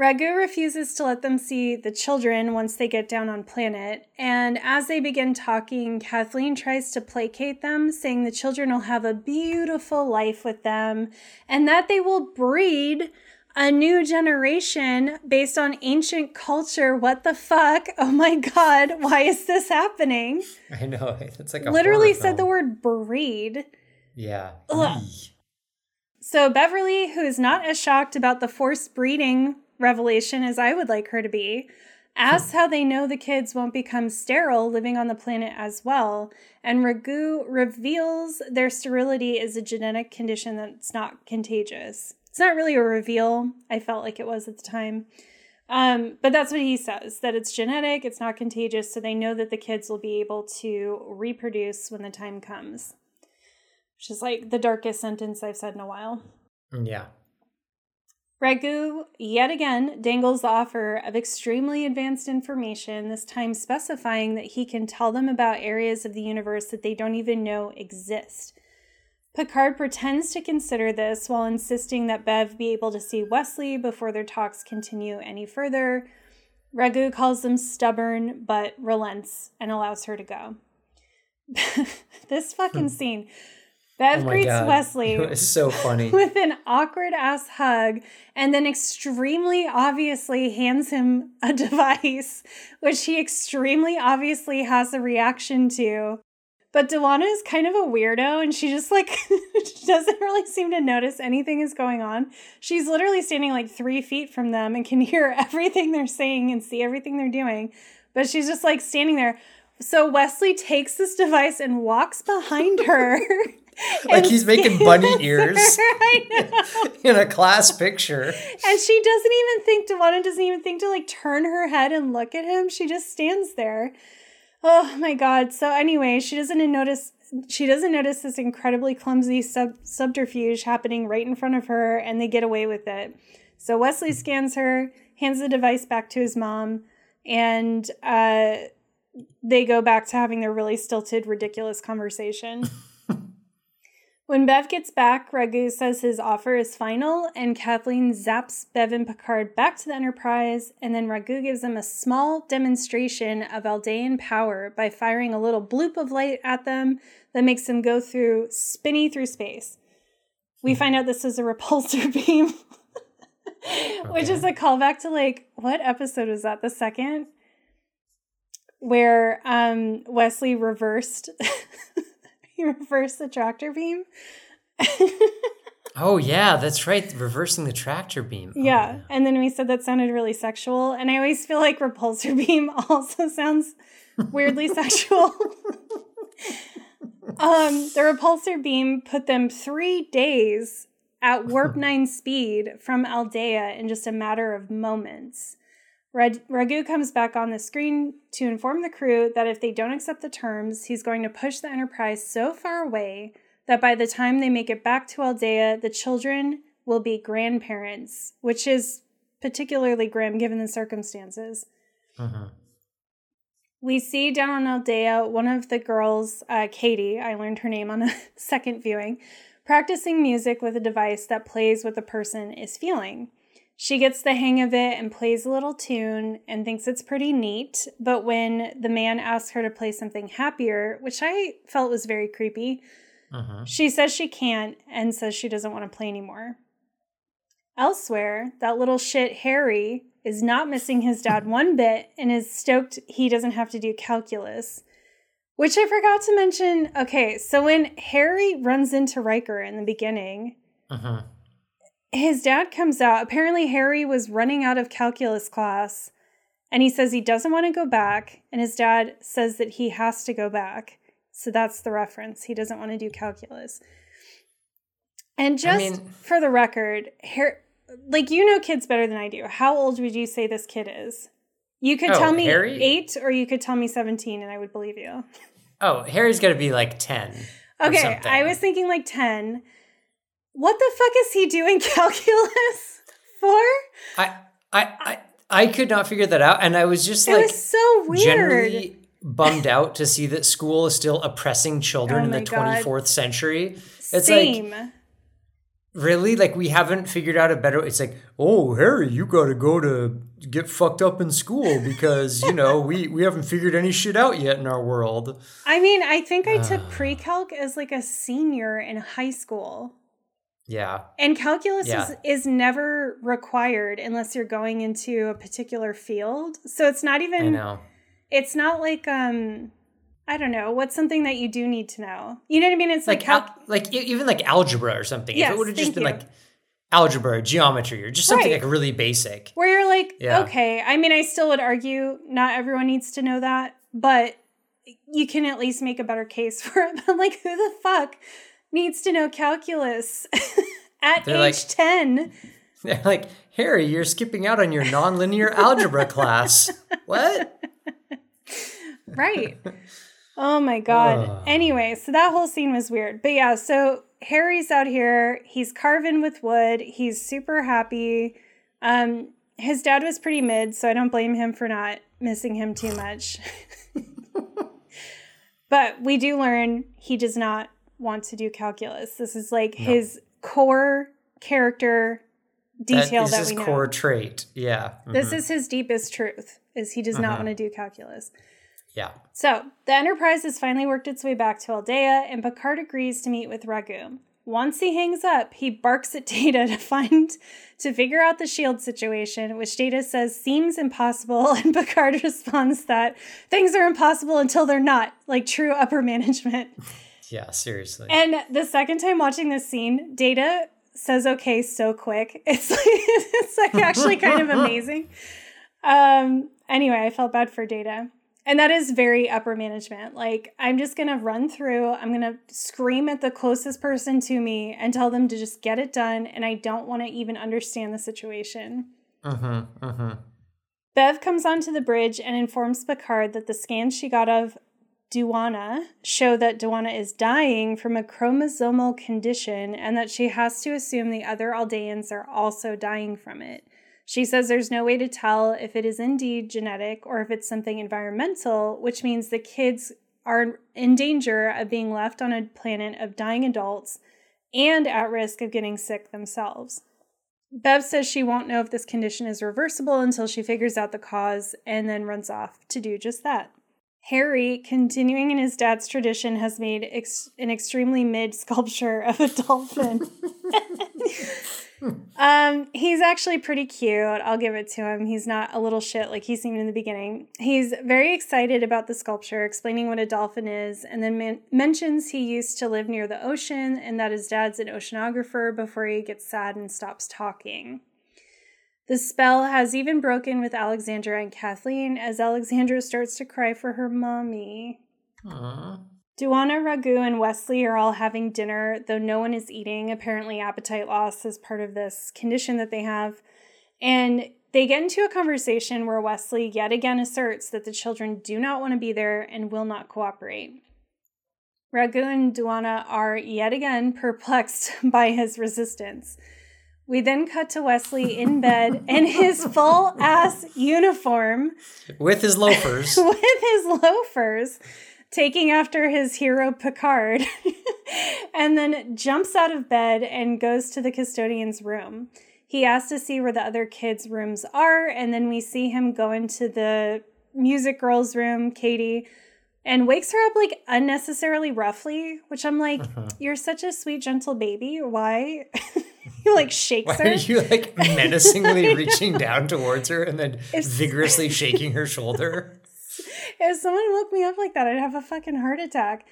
Ragu refuses to let them see the children once they get down on planet, and as they begin talking, Kathleen tries to placate them, saying the children will have a beautiful life with them and that they will breed a new generation based on ancient culture. What the fuck? Oh my god, why is this happening? I know. It's like literally said the word breed. Yeah. So Beverly, who is not as shocked about the forced breeding revelation as I would like her to be, asks how they know the kids won't become sterile living on the planet as well. And Ragu reveals their sterility is a genetic condition that's not contagious. It's not really a reveal. I felt like it was at the time. Um, but that's what he says that it's genetic, it's not contagious, so they know that the kids will be able to reproduce when the time comes which is like the darkest sentence I've said in a while. Yeah. Ragu yet again dangles the offer of extremely advanced information, this time specifying that he can tell them about areas of the universe that they don't even know exist. Picard pretends to consider this while insisting that Bev be able to see Wesley before their talks continue any further. Ragu calls them stubborn but relents and allows her to go. this fucking scene Bev oh greets God. Wesley. So funny. With an awkward ass hug and then extremely obviously hands him a device, which he extremely obviously has a reaction to. But Duana is kind of a weirdo and she just like doesn't really seem to notice anything is going on. She's literally standing like three feet from them and can hear everything they're saying and see everything they're doing. But she's just like standing there. So Wesley takes this device and walks behind her like he's making bunny ears in a class picture. And she doesn't even think Duana doesn't even think to like turn her head and look at him. She just stands there. Oh my god. So anyway, she doesn't notice she doesn't notice this incredibly clumsy sub- subterfuge happening right in front of her and they get away with it. So Wesley scans her, hands the device back to his mom, and uh, they go back to having their really stilted, ridiculous conversation. When Bev gets back, Ragu says his offer is final, and Kathleen zaps Bev and Picard back to the Enterprise, and then Ragu gives them a small demonstration of Aldean power by firing a little bloop of light at them that makes them go through spinny through space. We find out this is a repulsor beam, which is a callback to like what episode was that? The second? where um, Wesley reversed he reversed the tractor beam. oh yeah, that's right, reversing the tractor beam. Oh, yeah. yeah, and then we said that sounded really sexual, and I always feel like repulsor beam also sounds weirdly sexual. um, the repulsor beam put them three days at warp nine speed from Aldea in just a matter of moments. Ragu comes back on the screen to inform the crew that if they don't accept the terms, he's going to push the Enterprise so far away that by the time they make it back to Aldea, the children will be grandparents, which is particularly grim given the circumstances. Uh-huh. We see down on Aldea one of the girls, uh, Katie, I learned her name on a second viewing, practicing music with a device that plays what the person is feeling. She gets the hang of it and plays a little tune and thinks it's pretty neat. But when the man asks her to play something happier, which I felt was very creepy, uh-huh. she says she can't and says she doesn't want to play anymore. Elsewhere, that little shit Harry is not missing his dad one bit and is stoked he doesn't have to do calculus. Which I forgot to mention. Okay, so when Harry runs into Riker in the beginning, uh-huh his dad comes out. Apparently, Harry was running out of calculus class and he says he doesn't want to go back. And his dad says that he has to go back. So that's the reference. He doesn't want to do calculus. And just I mean, for the record, Harry, like you know kids better than I do. How old would you say this kid is? You could oh, tell me Harry? eight or you could tell me 17 and I would believe you. Oh, Harry's got to be like 10. Okay, I was thinking like 10 what the fuck is he doing calculus for? I I I, I could not figure that out, and I was just it like, was so weird. Generally bummed out to see that school is still oppressing children oh in the twenty fourth century. It's Same. like really like we haven't figured out a better it's like oh harry you gotta go to get fucked up in school because you know we we haven't figured any shit out yet in our world i mean i think i took pre-calc as like a senior in high school yeah. And calculus yeah. is, is never required unless you're going into a particular field. So it's not even I know. It's not like um I don't know, what's something that you do need to know. You know what I mean? It's like like, cal- like even like algebra or something. Yes, if it would have just been you. like algebra, geometry, or just something right. like really basic. Where you're like, yeah. okay, I mean I still would argue not everyone needs to know that, but you can at least make a better case for it. But like who the fuck needs to know calculus at their age like, 10. They're like, Harry, you're skipping out on your nonlinear algebra class. What? Right. Oh my God. Anyway, so that whole scene was weird. But yeah, so Harry's out here. He's carving with wood. He's super happy. Um, his dad was pretty mid, so I don't blame him for not missing him too much. but we do learn he does not want to do calculus. This is like no. his core character detail that, that we know. core trait. Yeah. Mm-hmm. This is his deepest truth is he does not uh-huh. want to do calculus. Yeah. So the Enterprise has finally worked its way back to Aldea, and Picard agrees to meet with Ragu. Once he hangs up, he barks at Data to find to figure out the shield situation, which Data says seems impossible, and Picard responds that things are impossible until they're not, like true upper management. Yeah, seriously. And the second time watching this scene, Data says okay so quick. It's like it's like actually kind of amazing. Um anyway, I felt bad for Data. And that is very upper management. Like I'm just going to run through, I'm going to scream at the closest person to me and tell them to just get it done and I don't want to even understand the situation. Uh-huh. Uh-huh. Bev comes onto the bridge and informs Picard that the scans she got of Duana show that Duana is dying from a chromosomal condition and that she has to assume the other Aldeans are also dying from it. She says there's no way to tell if it is indeed genetic or if it's something environmental, which means the kids are in danger of being left on a planet of dying adults and at risk of getting sick themselves. Bev says she won't know if this condition is reversible until she figures out the cause and then runs off to do just that. Harry, continuing in his dad's tradition, has made ex- an extremely mid sculpture of a dolphin. um, he's actually pretty cute. I'll give it to him. He's not a little shit like he seemed in the beginning. He's very excited about the sculpture, explaining what a dolphin is, and then man- mentions he used to live near the ocean and that his dad's an oceanographer before he gets sad and stops talking. The spell has even broken with Alexandra and Kathleen as Alexandra starts to cry for her mommy. Aww. Duana, Raghu, and Wesley are all having dinner, though no one is eating. Apparently, appetite loss is part of this condition that they have. And they get into a conversation where Wesley yet again asserts that the children do not want to be there and will not cooperate. Raghu and Duana are yet again perplexed by his resistance. We then cut to Wesley in bed in his full ass uniform. With his loafers. with his loafers taking after his hero Picard, and then jumps out of bed and goes to the custodian's room. He asks to see where the other kids' rooms are, and then we see him go into the music girl's room, Katie, and wakes her up like unnecessarily roughly, which I'm like, uh-huh. you're such a sweet, gentle baby. Why? he like shakes Why her. Are you like menacingly reaching down towards her and then if, vigorously shaking her shoulder? if someone woke me up like that, I'd have a fucking heart attack.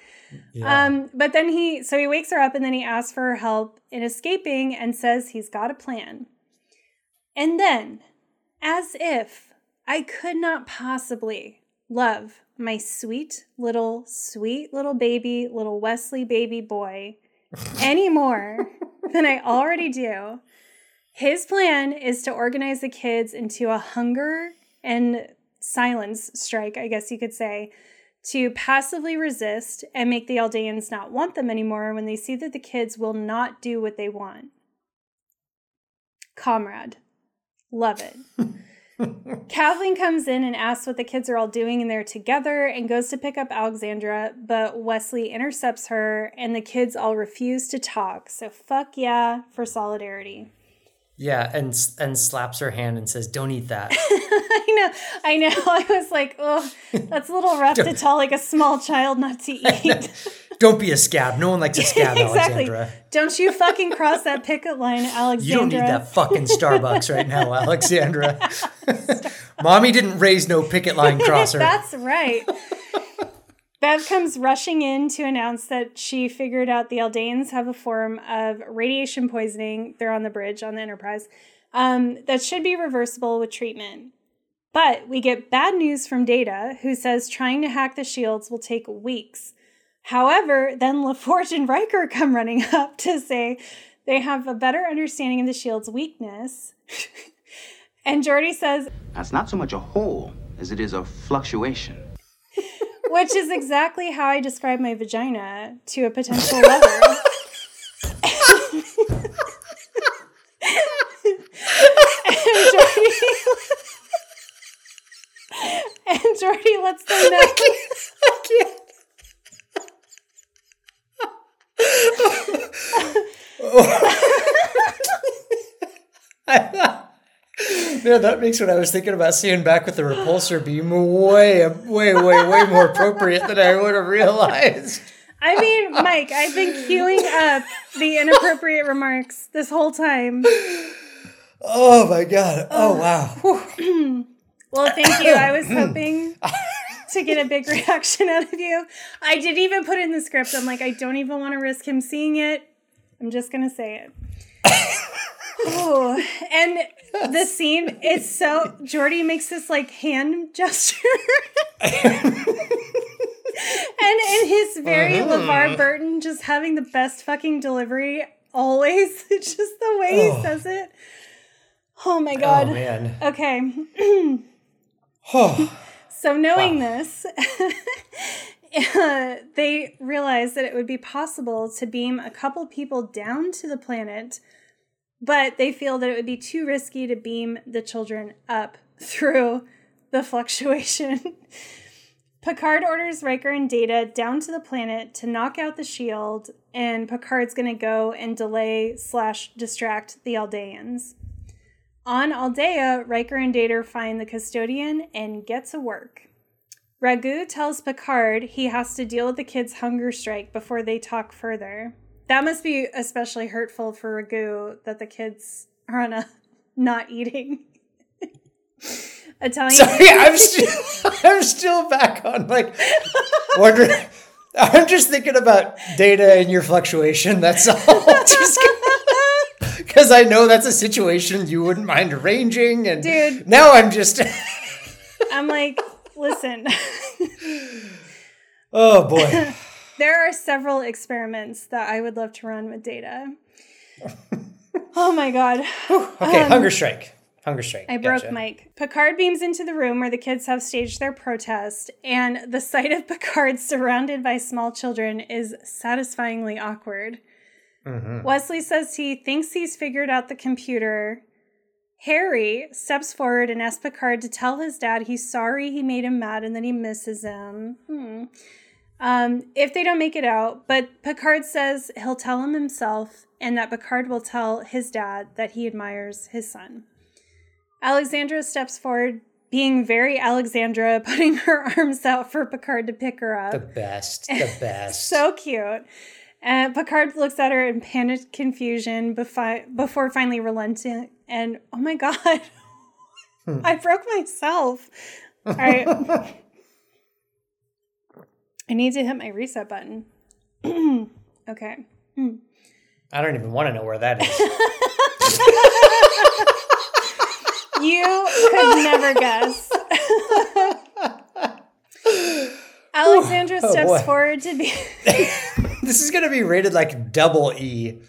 Yeah. Um, but then he, so he wakes her up and then he asks for her help in escaping and says he's got a plan. And then, as if I could not possibly love my sweet little, sweet little baby, little Wesley baby boy any more than I already do, his plan is to organize the kids into a hunger and silence strike, I guess you could say, to passively resist and make the Aldeans not want them anymore when they see that the kids will not do what they want. Comrade. Love it. Kathleen comes in and asks what the kids are all doing, and they're together and goes to pick up Alexandra, but Wesley intercepts her, and the kids all refuse to talk. So, fuck yeah for solidarity. Yeah, and and slaps her hand and says, "Don't eat that." I know, I know. I was like, "Oh, that's a little rough to tell like a small child not to eat." Don't be a scab. No one likes a scab, exactly. Alexandra. Don't you fucking cross that picket line, Alexandra. You don't need that fucking Starbucks right now, Alexandra. Mommy didn't raise no picket line crosser. that's right. Bev comes rushing in to announce that she figured out the Aldeans have a form of radiation poisoning. They're on the bridge on the Enterprise um, that should be reversible with treatment. But we get bad news from Data, who says trying to hack the shields will take weeks. However, then LaForge and Riker come running up to say they have a better understanding of the shield's weakness. and Geordi says, That's not so much a hole as it is a fluctuation. Which is exactly how I describe my vagina to a potential lover. and Geordi, and Geordi lets them know. I can't. I Man, that makes what I was thinking about seeing back with the repulsor beam way, way, way, way more appropriate than I would have realized. I mean, Mike, I've been queuing up the inappropriate remarks this whole time. Oh my god! Oh, wow. well, thank you. I was hoping to get a big reaction out of you. I did even put in the script. I'm like, I don't even want to risk him seeing it. I'm just gonna say it. oh, and the scene is so Geordi makes this like hand gesture. and in his very mm-hmm. LeVar Burton just having the best fucking delivery always. It's just the way oh. he says it. Oh my god. Oh man. Okay. oh. So knowing wow. this, uh, they realized that it would be possible to beam a couple people down to the planet but they feel that it would be too risky to beam the children up through the fluctuation. Picard orders Riker and Data down to the planet to knock out the shield, and Picard's going to go and delay slash distract the Aldeans. On Aldea, Riker and Data find the custodian and get to work. Raghu tells Picard he has to deal with the kids' hunger strike before they talk further. that must be especially hurtful for Ragu that the kids are on a not eating Italian. Sorry, I'm still I'm still back on like wondering. I'm just thinking about data and your fluctuation. That's all. Just because I know that's a situation you wouldn't mind arranging, and Dude. now I'm just. I'm like, listen. oh boy. there are several experiments that I would love to run with data. oh my god. Okay, um, hunger strike. Hunger strike. I broke gotcha. Mike. Picard beams into the room where the kids have staged their protest, and the sight of Picard surrounded by small children is satisfyingly awkward. Mm-hmm. Wesley says he thinks he's figured out the computer. Harry steps forward and asks Picard to tell his dad he's sorry he made him mad and that he misses him. Hmm. Um, if they don't make it out, but Picard says he'll tell him himself and that Picard will tell his dad that he admires his son. Alexandra steps forward, being very Alexandra, putting her arms out for Picard to pick her up. The best, the best. so cute. And Picard looks at her in panicked confusion befi- before finally relenting. And oh my God, hmm. I broke myself. All right. I need to hit my reset button. okay. Hmm. I don't even want to know where that is. you could never guess. Alexandra oh, steps forward to be. This is going to be rated like double E.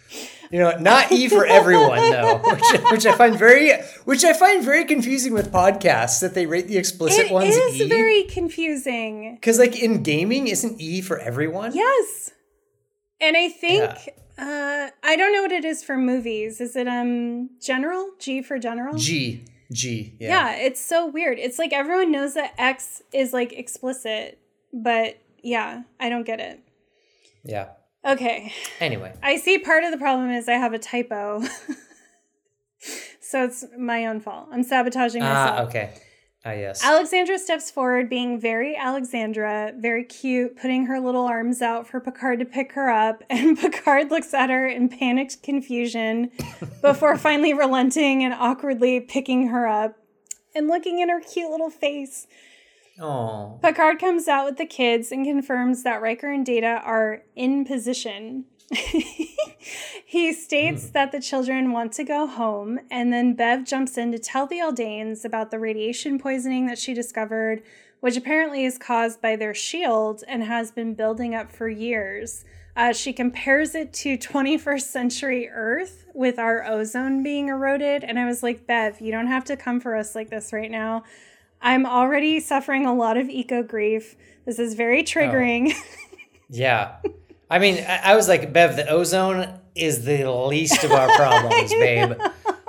You know, not E for everyone though, which, which I find very, which I find very confusing with podcasts that they rate the explicit it ones. It is e. very confusing because, like in gaming, isn't E for everyone? Yes, and I think yeah. uh, I don't know what it is for movies. Is it um general G for general? G G. Yeah. yeah, it's so weird. It's like everyone knows that X is like explicit, but yeah, I don't get it. Yeah. Okay. Anyway. I see part of the problem is I have a typo. so it's my own fault. I'm sabotaging ah, myself. Ah, okay. Ah, yes. Alexandra steps forward, being very Alexandra, very cute, putting her little arms out for Picard to pick her up. And Picard looks at her in panicked confusion before finally relenting and awkwardly picking her up and looking in her cute little face. Oh. Picard comes out with the kids and confirms that Riker and Data are in position. he states mm. that the children want to go home, and then Bev jumps in to tell the Aldeans about the radiation poisoning that she discovered, which apparently is caused by their shield and has been building up for years. Uh, she compares it to 21st century Earth with our ozone being eroded. And I was like, Bev, you don't have to come for us like this right now. I'm already suffering a lot of eco grief. This is very triggering. Oh. Yeah. I mean, I, I, was like, Bev, the ozone is the least of our problems, babe.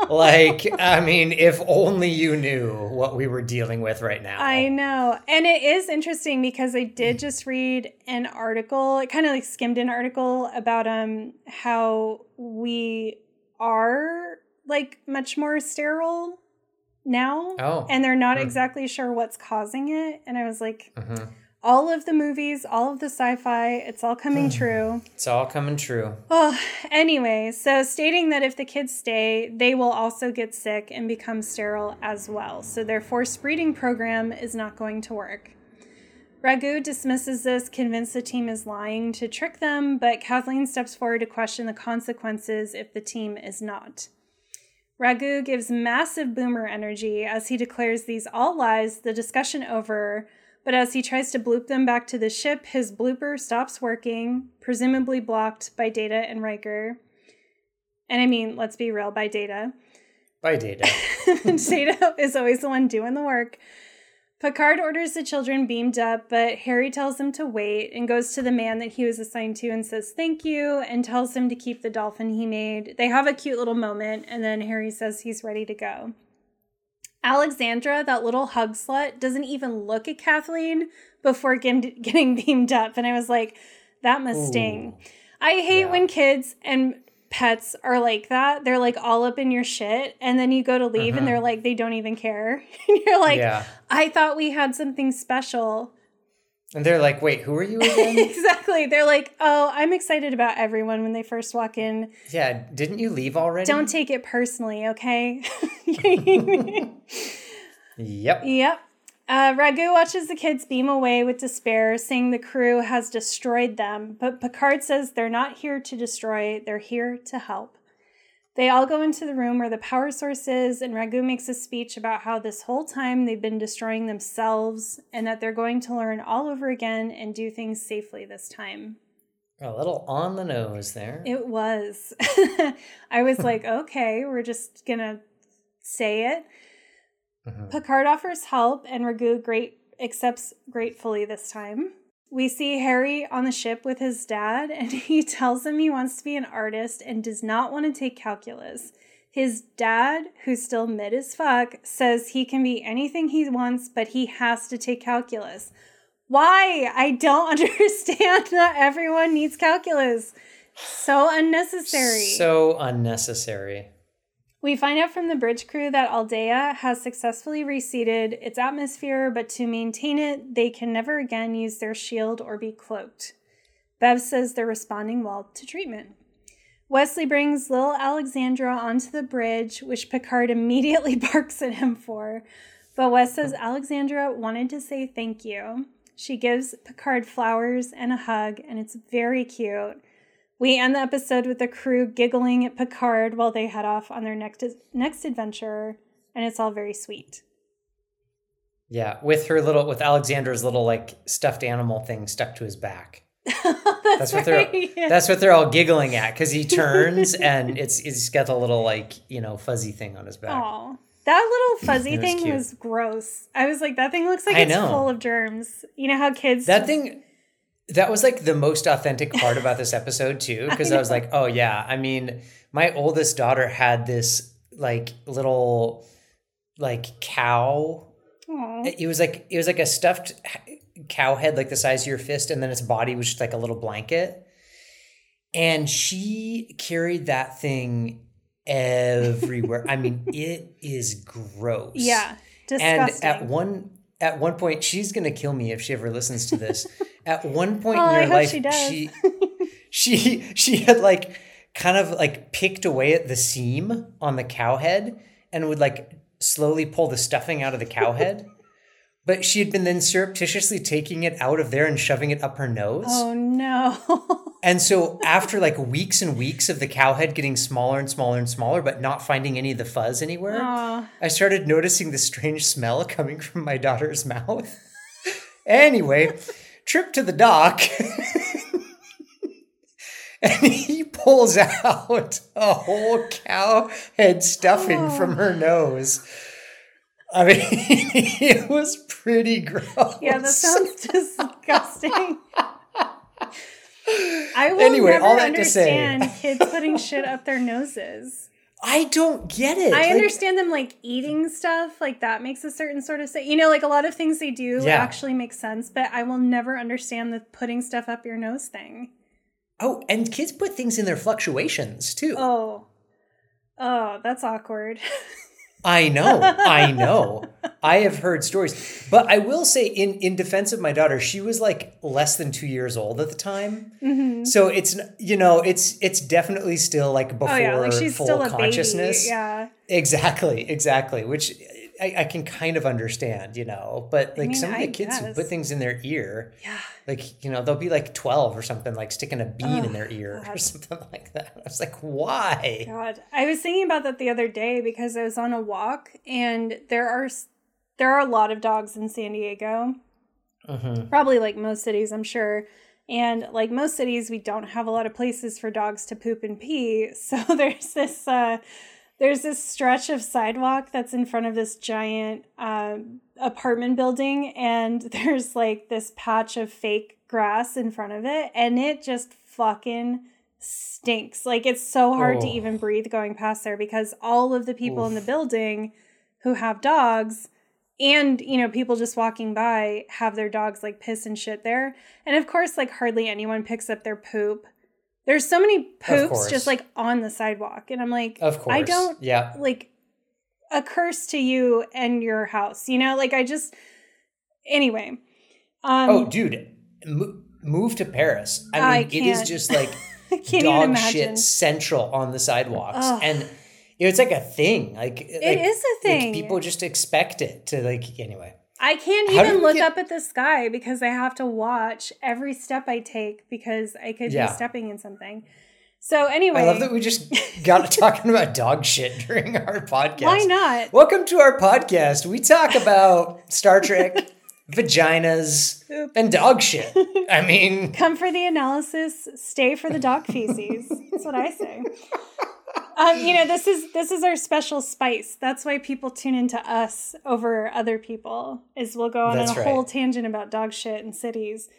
Like, I mean, if only you knew what we were dealing with right now. I know. And it is interesting because I did just read an article, it kind of like skimmed an article about um how we are like much more sterile now. Oh. And they're not mm. exactly sure what's causing it. And I was like, mm-hmm. all of the movies, all of the sci fi, it's all coming true. It's all coming true. Oh, anyway, so stating that if the kids stay, they will also get sick and become sterile as well. So their forced breeding program is not going to work. Ragu dismisses this, convinced the team is lying to trick them, but Kathleen steps forward to question the consequences if the team is not. Ragu gives massive boomer energy as he declares these all lies, the discussion over, but as he tries to bloop them back to the ship, his blooper stops working, presumably blocked by Data and Riker. And I mean, let's be real, by Data. By Data. Data is always the one doing the work. Picard orders the children beamed up, but Harry tells him to wait and goes to the man that he was assigned to and says thank you and tells him to keep the dolphin he made. They have a cute little moment, and then Harry says he's ready to go. Alexandra, that little hug slut, doesn't even look at Kathleen before getting beamed up. And I was like, that must Ooh. sting. I hate yeah. when kids and pets are like that. They're like all up in your shit. And then you go to leave uh-huh. and they're like, they don't even care. and you're like, yeah. I thought we had something special. And they're like, wait, who are you again? exactly. They're like, oh, I'm excited about everyone when they first walk in. Yeah, didn't you leave already? Don't take it personally, okay? yep. Yep. Uh, Ragu watches the kids beam away with despair, saying the crew has destroyed them. But Picard says they're not here to destroy, they're here to help. They all go into the room where the power source is, and Ragu makes a speech about how this whole time they've been destroying themselves and that they're going to learn all over again and do things safely this time. A little on the nose there. It was. I was like, okay, we're just going to say it. Mm-hmm. Picard offers help, and Ragu great accepts gratefully this time. We see Harry on the ship with his dad, and he tells him he wants to be an artist and does not want to take calculus. His dad, who's still mid as fuck, says he can be anything he wants, but he has to take calculus. Why? I don't understand that everyone needs calculus. So unnecessary. So unnecessary. We find out from the bridge crew that Aldea has successfully reseeded its atmosphere, but to maintain it, they can never again use their shield or be cloaked. Bev says they're responding well to treatment. Wesley brings Lil Alexandra onto the bridge, which Picard immediately barks at him for. But Wes says Alexandra wanted to say thank you. She gives Picard flowers and a hug, and it's very cute. We end the episode with the crew giggling at Picard while they head off on their next next adventure, and it's all very sweet. Yeah, with her little with Alexandra's little like stuffed animal thing stuck to his back. that's, that's, what right, they're yeah. that's what they're all giggling at because he turns and it's it's got the little like you know fuzzy thing on his back. Aww. That little fuzzy was thing cute. was gross. I was like, that thing looks like I it's know. full of germs. You know how kids that thing that was like the most authentic part about this episode too, because I, I, was like, oh yeah. I mean, my oldest daughter had this like little like cow. Aww. It was like it was like a stuffed cow head, like the size of your fist, and then its body was just like a little blanket. And she carried that thing everywhere. I mean, it is gross. Yeah. Disgusting. And at one at one point, she's gonna kill me if she ever listens to this. at one point oh, in her life, she, she she she had like kind of like picked away at the seam on the cow head and would like slowly pull the stuffing out of the cow head. but she had been then surreptitiously taking it out of there and shoving it up her nose. Oh no. and so after like weeks and weeks of the cow head getting smaller and smaller and smaller, but not finding any of the fuzz anywhere, Aww. I started noticing the strange smell coming from my daughter's mouth. anyway, trip to the doc. and he pulls out a whole cow head stuffing oh. from her nose. I mean, it was pretty gross. Yeah, that sounds disgusting. I will anyway, never all that understand to say. kids putting shit up their noses. I don't get it. I like, understand them like eating stuff, like that makes a certain sort of sense. You know, like a lot of things they do yeah. actually make sense, but I will never understand the putting stuff up your nose thing. Oh, and kids put things in their fluctuations too. Oh. Oh, that's awkward. I know, I know. I have heard stories, but I will say, in in defense of my daughter, she was like less than two years old at the time, mm-hmm. so it's you know it's it's definitely still like before oh, yeah. like she's full still consciousness. Yeah, exactly, exactly. Which I, I, can kind of understand, you know, but like I mean, some of the I kids guess. who put things in their ear, yeah, like you know they'll be like twelve or something, like sticking a bean oh, in their ear God. or something like that. I was like, why? God, I was thinking about that the other day because I was on a walk and there are there are a lot of dogs in San Diego, mm-hmm. probably like most cities, I'm sure. And like most cities, we don't have a lot of places for dogs to poop and pee. So there's this uh, there's this stretch of sidewalk that's in front of this giant uh, apartment building and there's like this patch of fake grass in front of it and it just fucking stinks like it's so hard oh. to even breathe going past there because all of the people Oof. in the building who have dogs and you know people just walking by have their dogs like piss and shit there and of course like hardly anyone picks up their poop there's so many poops just like on the sidewalk. And I'm like, of course. I don't yeah. like a curse to you and your house. You know, like I just anyway. Um, oh, dude, move to Paris. I mean, I it is just like dog shit central on the sidewalks, Ugh. and it's like a thing. Like it like, is a thing. Like people just expect it to like anyway. I can't even look get... up at the sky because I have to watch every step I take because I could yeah. be stepping in something. So anyway, I love that we just got talking about dog shit during our podcast. Why not? Welcome to our podcast. We talk about Star Trek, vaginas, and dog shit. I mean, come for the analysis, stay for the dog feces. That's what I say. Um, you know, this is this is our special spice. That's why people tune into us over other people. Is we'll go on a right. whole tangent about dog shit and cities.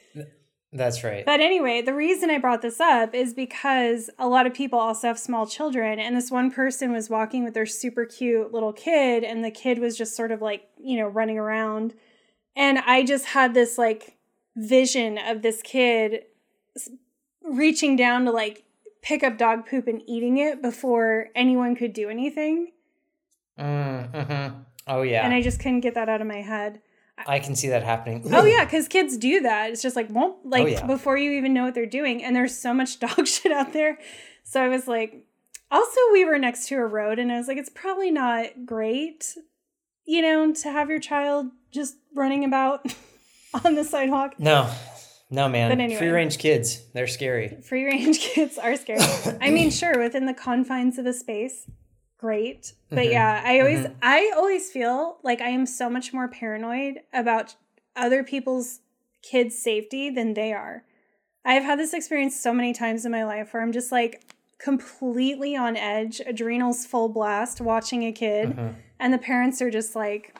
That's right. But anyway, the reason I brought this up is because a lot of people also have small children, and this one person was walking with their super cute little kid, and the kid was just sort of like, you know, running around. And I just had this like vision of this kid reaching down to like pick up dog poop and eating it before anyone could do anything. Mm, hmm Oh, yeah. And I just couldn't get that out of my head. I can see that happening. Oh yeah, because kids do that. It's just like won't like oh, yeah. before you even know what they're doing, and there's so much dog shit out there. So I was like, also we were next to a road, and I was like, it's probably not great, you know, to have your child just running about on the sidewalk. No, no, man. But anyway, free range kids, they're scary. Free range kids are scary. I mean, sure, within the confines of a space, great. But mm-hmm. yeah, I always mm-hmm. I always feel like I am so much more paranoid about other people's kids' safety than they are. I've had this experience so many times in my life where I'm just like completely on edge, adrenals full blast watching a kid mm-hmm. and the parents are just like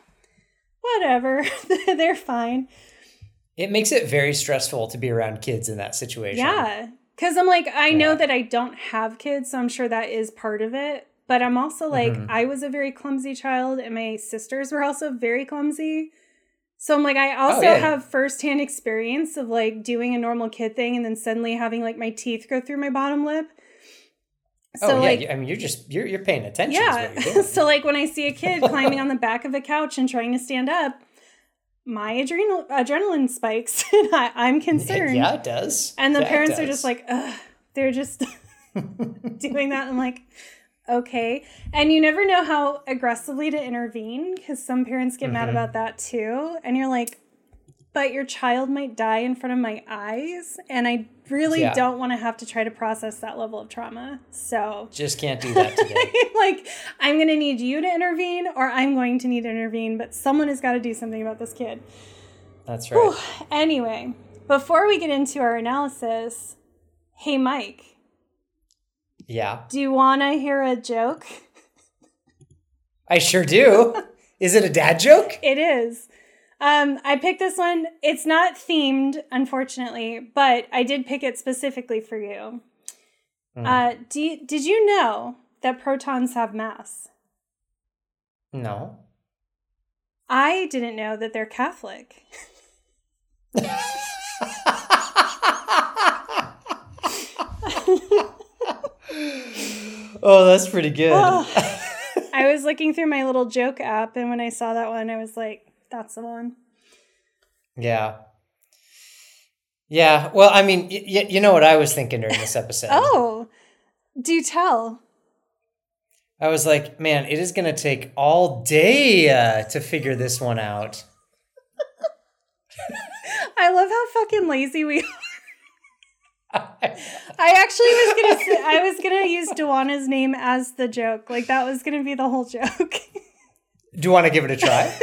whatever, they're fine. It makes it very stressful to be around kids in that situation. Yeah. Cause I'm like, I yeah. know that I don't have kids, so I'm sure that is part of it. But I'm also like, mm-hmm. I was a very clumsy child, and my sisters were also very clumsy. So I'm like, I oh, also oh, yeah. have firsthand experience of like doing a normal kid thing and then suddenly having like my teeth go through my bottom lip. So oh, yeah. like, I mean, you're just you're you're paying attention. Yeah. so like when I see a kid climbing on the back of a couch and trying to stand up, my adrenal adrenaline spikes and I, am concerned. Yeah, it does. And the parents are just like, Ugh, they're just doing that. I'm like, okay. And you never know how aggressively to intervene because some parents get mm-hmm. mad about that too. And you're like, but your child might die in front of my eyes. And I really yeah. don't want to have to try to process that level of trauma. So just can't do that today. like, I'm going to need you to intervene or I'm going to need to intervene, but someone has got to do something about this kid. That's right. Whew. Anyway, before we get into our analysis, hey, Mike. Yeah. Do you want to hear a joke? I sure do. is it a dad joke? It is. Um, I picked this one. It's not themed, unfortunately, but I did pick it specifically for you. Mm. Uh, do did you know that protons have mass? No. I didn't know that they're Catholic. oh, that's pretty good. Oh, I was looking through my little joke app, and when I saw that one, I was like, that's the one. Yeah. Yeah. Well, I mean, y- you know what I was thinking during this episode? oh, do tell. I was like, man, it is going to take all day uh, to figure this one out. I love how fucking lazy we are. I actually was gonna say, I was gonna use Duana's name as the joke. Like that was gonna be the whole joke. Do you want to give it a try?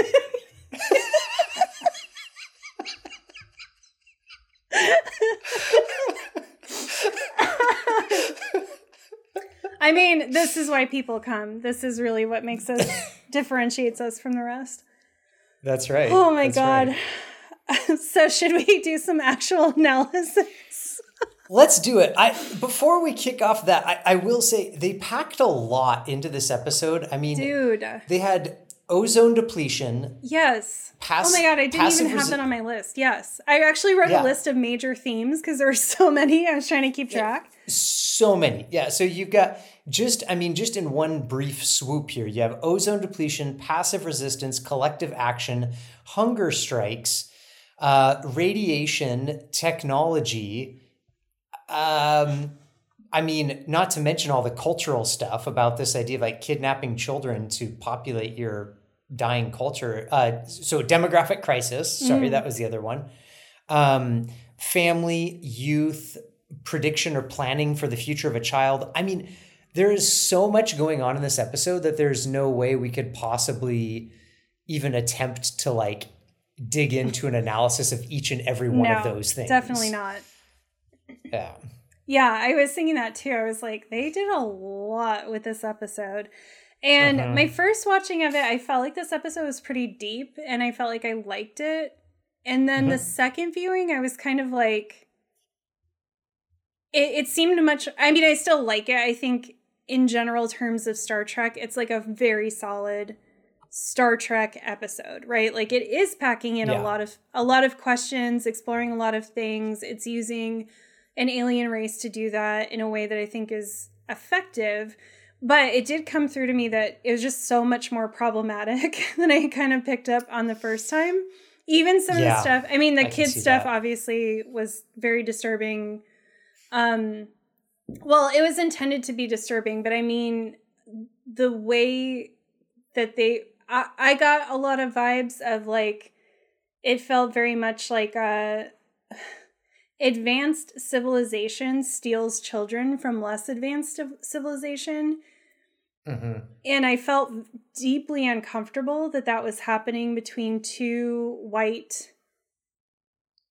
I mean, this is why people come. This is really what makes us differentiates us from the rest. That's right. Oh my That's god. Right. so should we do some actual analysis? Let's do it. I before we kick off that, I, I will say they packed a lot into this episode. I mean, dude, they had ozone depletion. Yes. Oh pass- oh my god, I didn't even have resi- that on my list. Yes, I actually wrote yeah. a list of major themes because there are so many. I was trying to keep track. So many, yeah. So you've got just, I mean, just in one brief swoop here, you have ozone depletion, passive resistance, collective action, hunger strikes. uh, radiation technology. Um, I mean, not to mention all the cultural stuff about this idea of like kidnapping children to populate your dying culture. Uh, so demographic crisis. Sorry, mm. that was the other one. Um, family, youth, prediction or planning for the future of a child. I mean, there is so much going on in this episode that there's no way we could possibly even attempt to like dig into an analysis of each and every one no, of those things. Definitely not. Yeah. Yeah, I was thinking that too. I was like, they did a lot with this episode. And uh-huh. my first watching of it, I felt like this episode was pretty deep and I felt like I liked it. And then uh-huh. the second viewing, I was kind of like, it, it seemed much, I mean, I still like it. I think in general terms of Star Trek, it's like a very solid Star Trek episode, right? Like it is packing in yeah. a lot of a lot of questions, exploring a lot of things. It's using an alien race to do that in a way that I think is effective. But it did come through to me that it was just so much more problematic than I kind of picked up on the first time. Even some yeah, of the stuff, I mean, the I kids stuff that. obviously was very disturbing. Um, well, it was intended to be disturbing, but I mean, the way that they I, I got a lot of vibes of like it felt very much like a advanced civilization steals children from less advanced civilization. Mm-hmm. And I felt deeply uncomfortable that that was happening between two white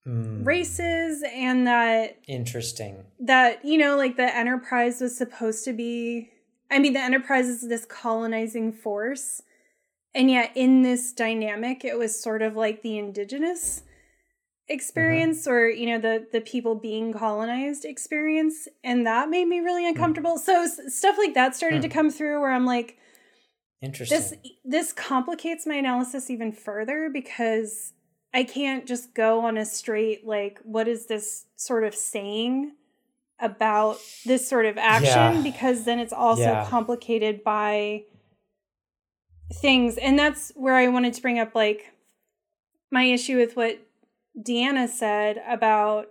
mm. races and that interesting that you know like the enterprise was supposed to be i mean the enterprise is this colonizing force and yet, in this dynamic, it was sort of like the indigenous experience uh-huh. or you know the the people being colonized experience and that made me really hmm. uncomfortable mm. so stuff like that started mm. to come through where i'm like interesting this this complicates my analysis even further because i can't just go on a straight like what is this sort of saying about this sort of action yeah. because then it's also yeah. complicated by things and that's where i wanted to bring up like my issue with what deanna said about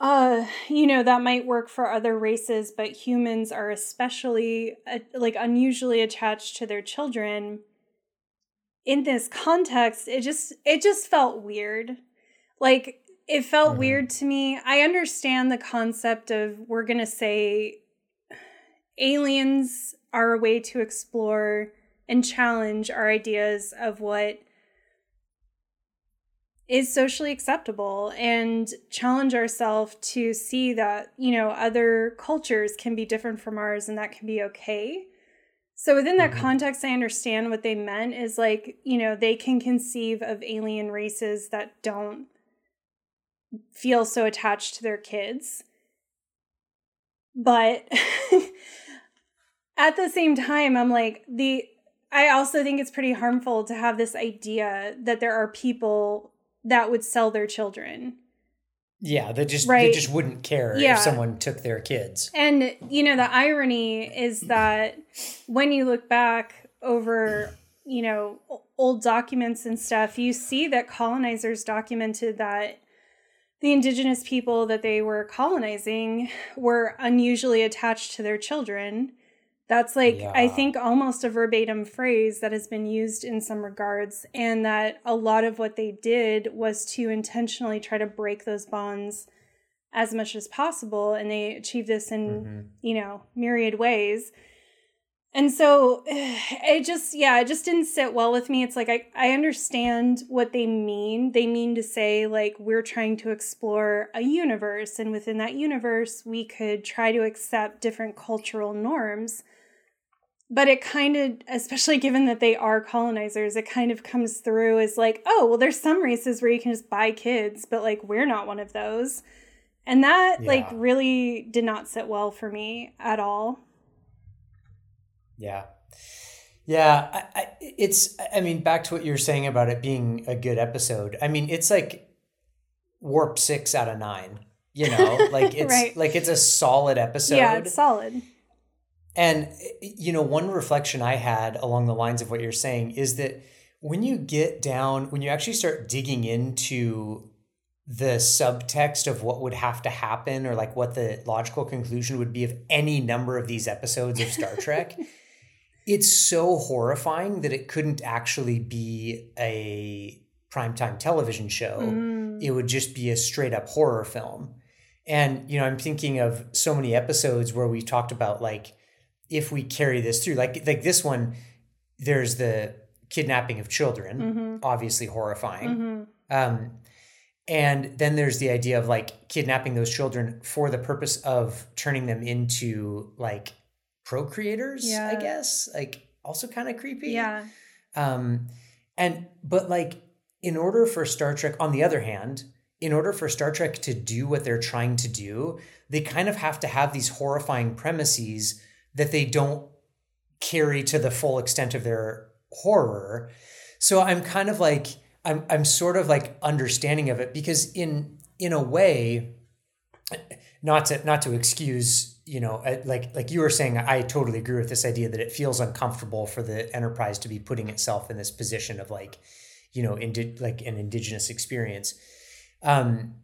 uh you know that might work for other races but humans are especially uh, like unusually attached to their children in this context it just it just felt weird like it felt mm-hmm. weird to me i understand the concept of we're going to say aliens are a way to explore and challenge our ideas of what is socially acceptable and challenge ourselves to see that, you know, other cultures can be different from ours and that can be okay. So within that mm-hmm. context, I understand what they meant is like, you know, they can conceive of alien races that don't feel so attached to their kids. But at the same time, I'm like, the I also think it's pretty harmful to have this idea that there are people that would sell their children. Yeah, they just right? they just wouldn't care yeah. if someone took their kids. And you know, the irony is that when you look back over, you know, old documents and stuff, you see that colonizers documented that the indigenous people that they were colonizing were unusually attached to their children that's like, yeah. I think, almost a verbatim phrase that has been used in some regards, and that a lot of what they did was to intentionally try to break those bonds as much as possible. And they achieved this in, mm-hmm. you know, myriad ways. And so it just, yeah, it just didn't sit well with me. It's like, I, I understand what they mean. They mean to say, like, we're trying to explore a universe, and within that universe, we could try to accept different cultural norms but it kind of especially given that they are colonizers it kind of comes through as like oh well there's some races where you can just buy kids but like we're not one of those. And that yeah. like really did not sit well for me at all. Yeah. Yeah I, I, it's i mean back to what you were saying about it being a good episode i mean it's like warp six out of nine you know? Like it's right. like it's a solid episode. Yeah it's solid and, you know, one reflection I had along the lines of what you're saying is that when you get down, when you actually start digging into the subtext of what would have to happen or like what the logical conclusion would be of any number of these episodes of Star Trek, it's so horrifying that it couldn't actually be a primetime television show. Mm. It would just be a straight up horror film. And, you know, I'm thinking of so many episodes where we talked about like, if we carry this through, like, like this one, there's the kidnapping of children, mm-hmm. obviously horrifying. Mm-hmm. Um, and then there's the idea of like kidnapping those children for the purpose of turning them into like procreators, yeah. I guess. Like also kind of creepy. Yeah. Um, and but like in order for Star Trek, on the other hand, in order for Star Trek to do what they're trying to do, they kind of have to have these horrifying premises that they don't carry to the full extent of their horror. So I'm kind of like I'm I'm sort of like understanding of it because in in a way, not to not to excuse you know like like you were saying i totally agree with this idea that it feels uncomfortable for the enterprise to be putting itself in this position of like you know indi- like an indigenous experience um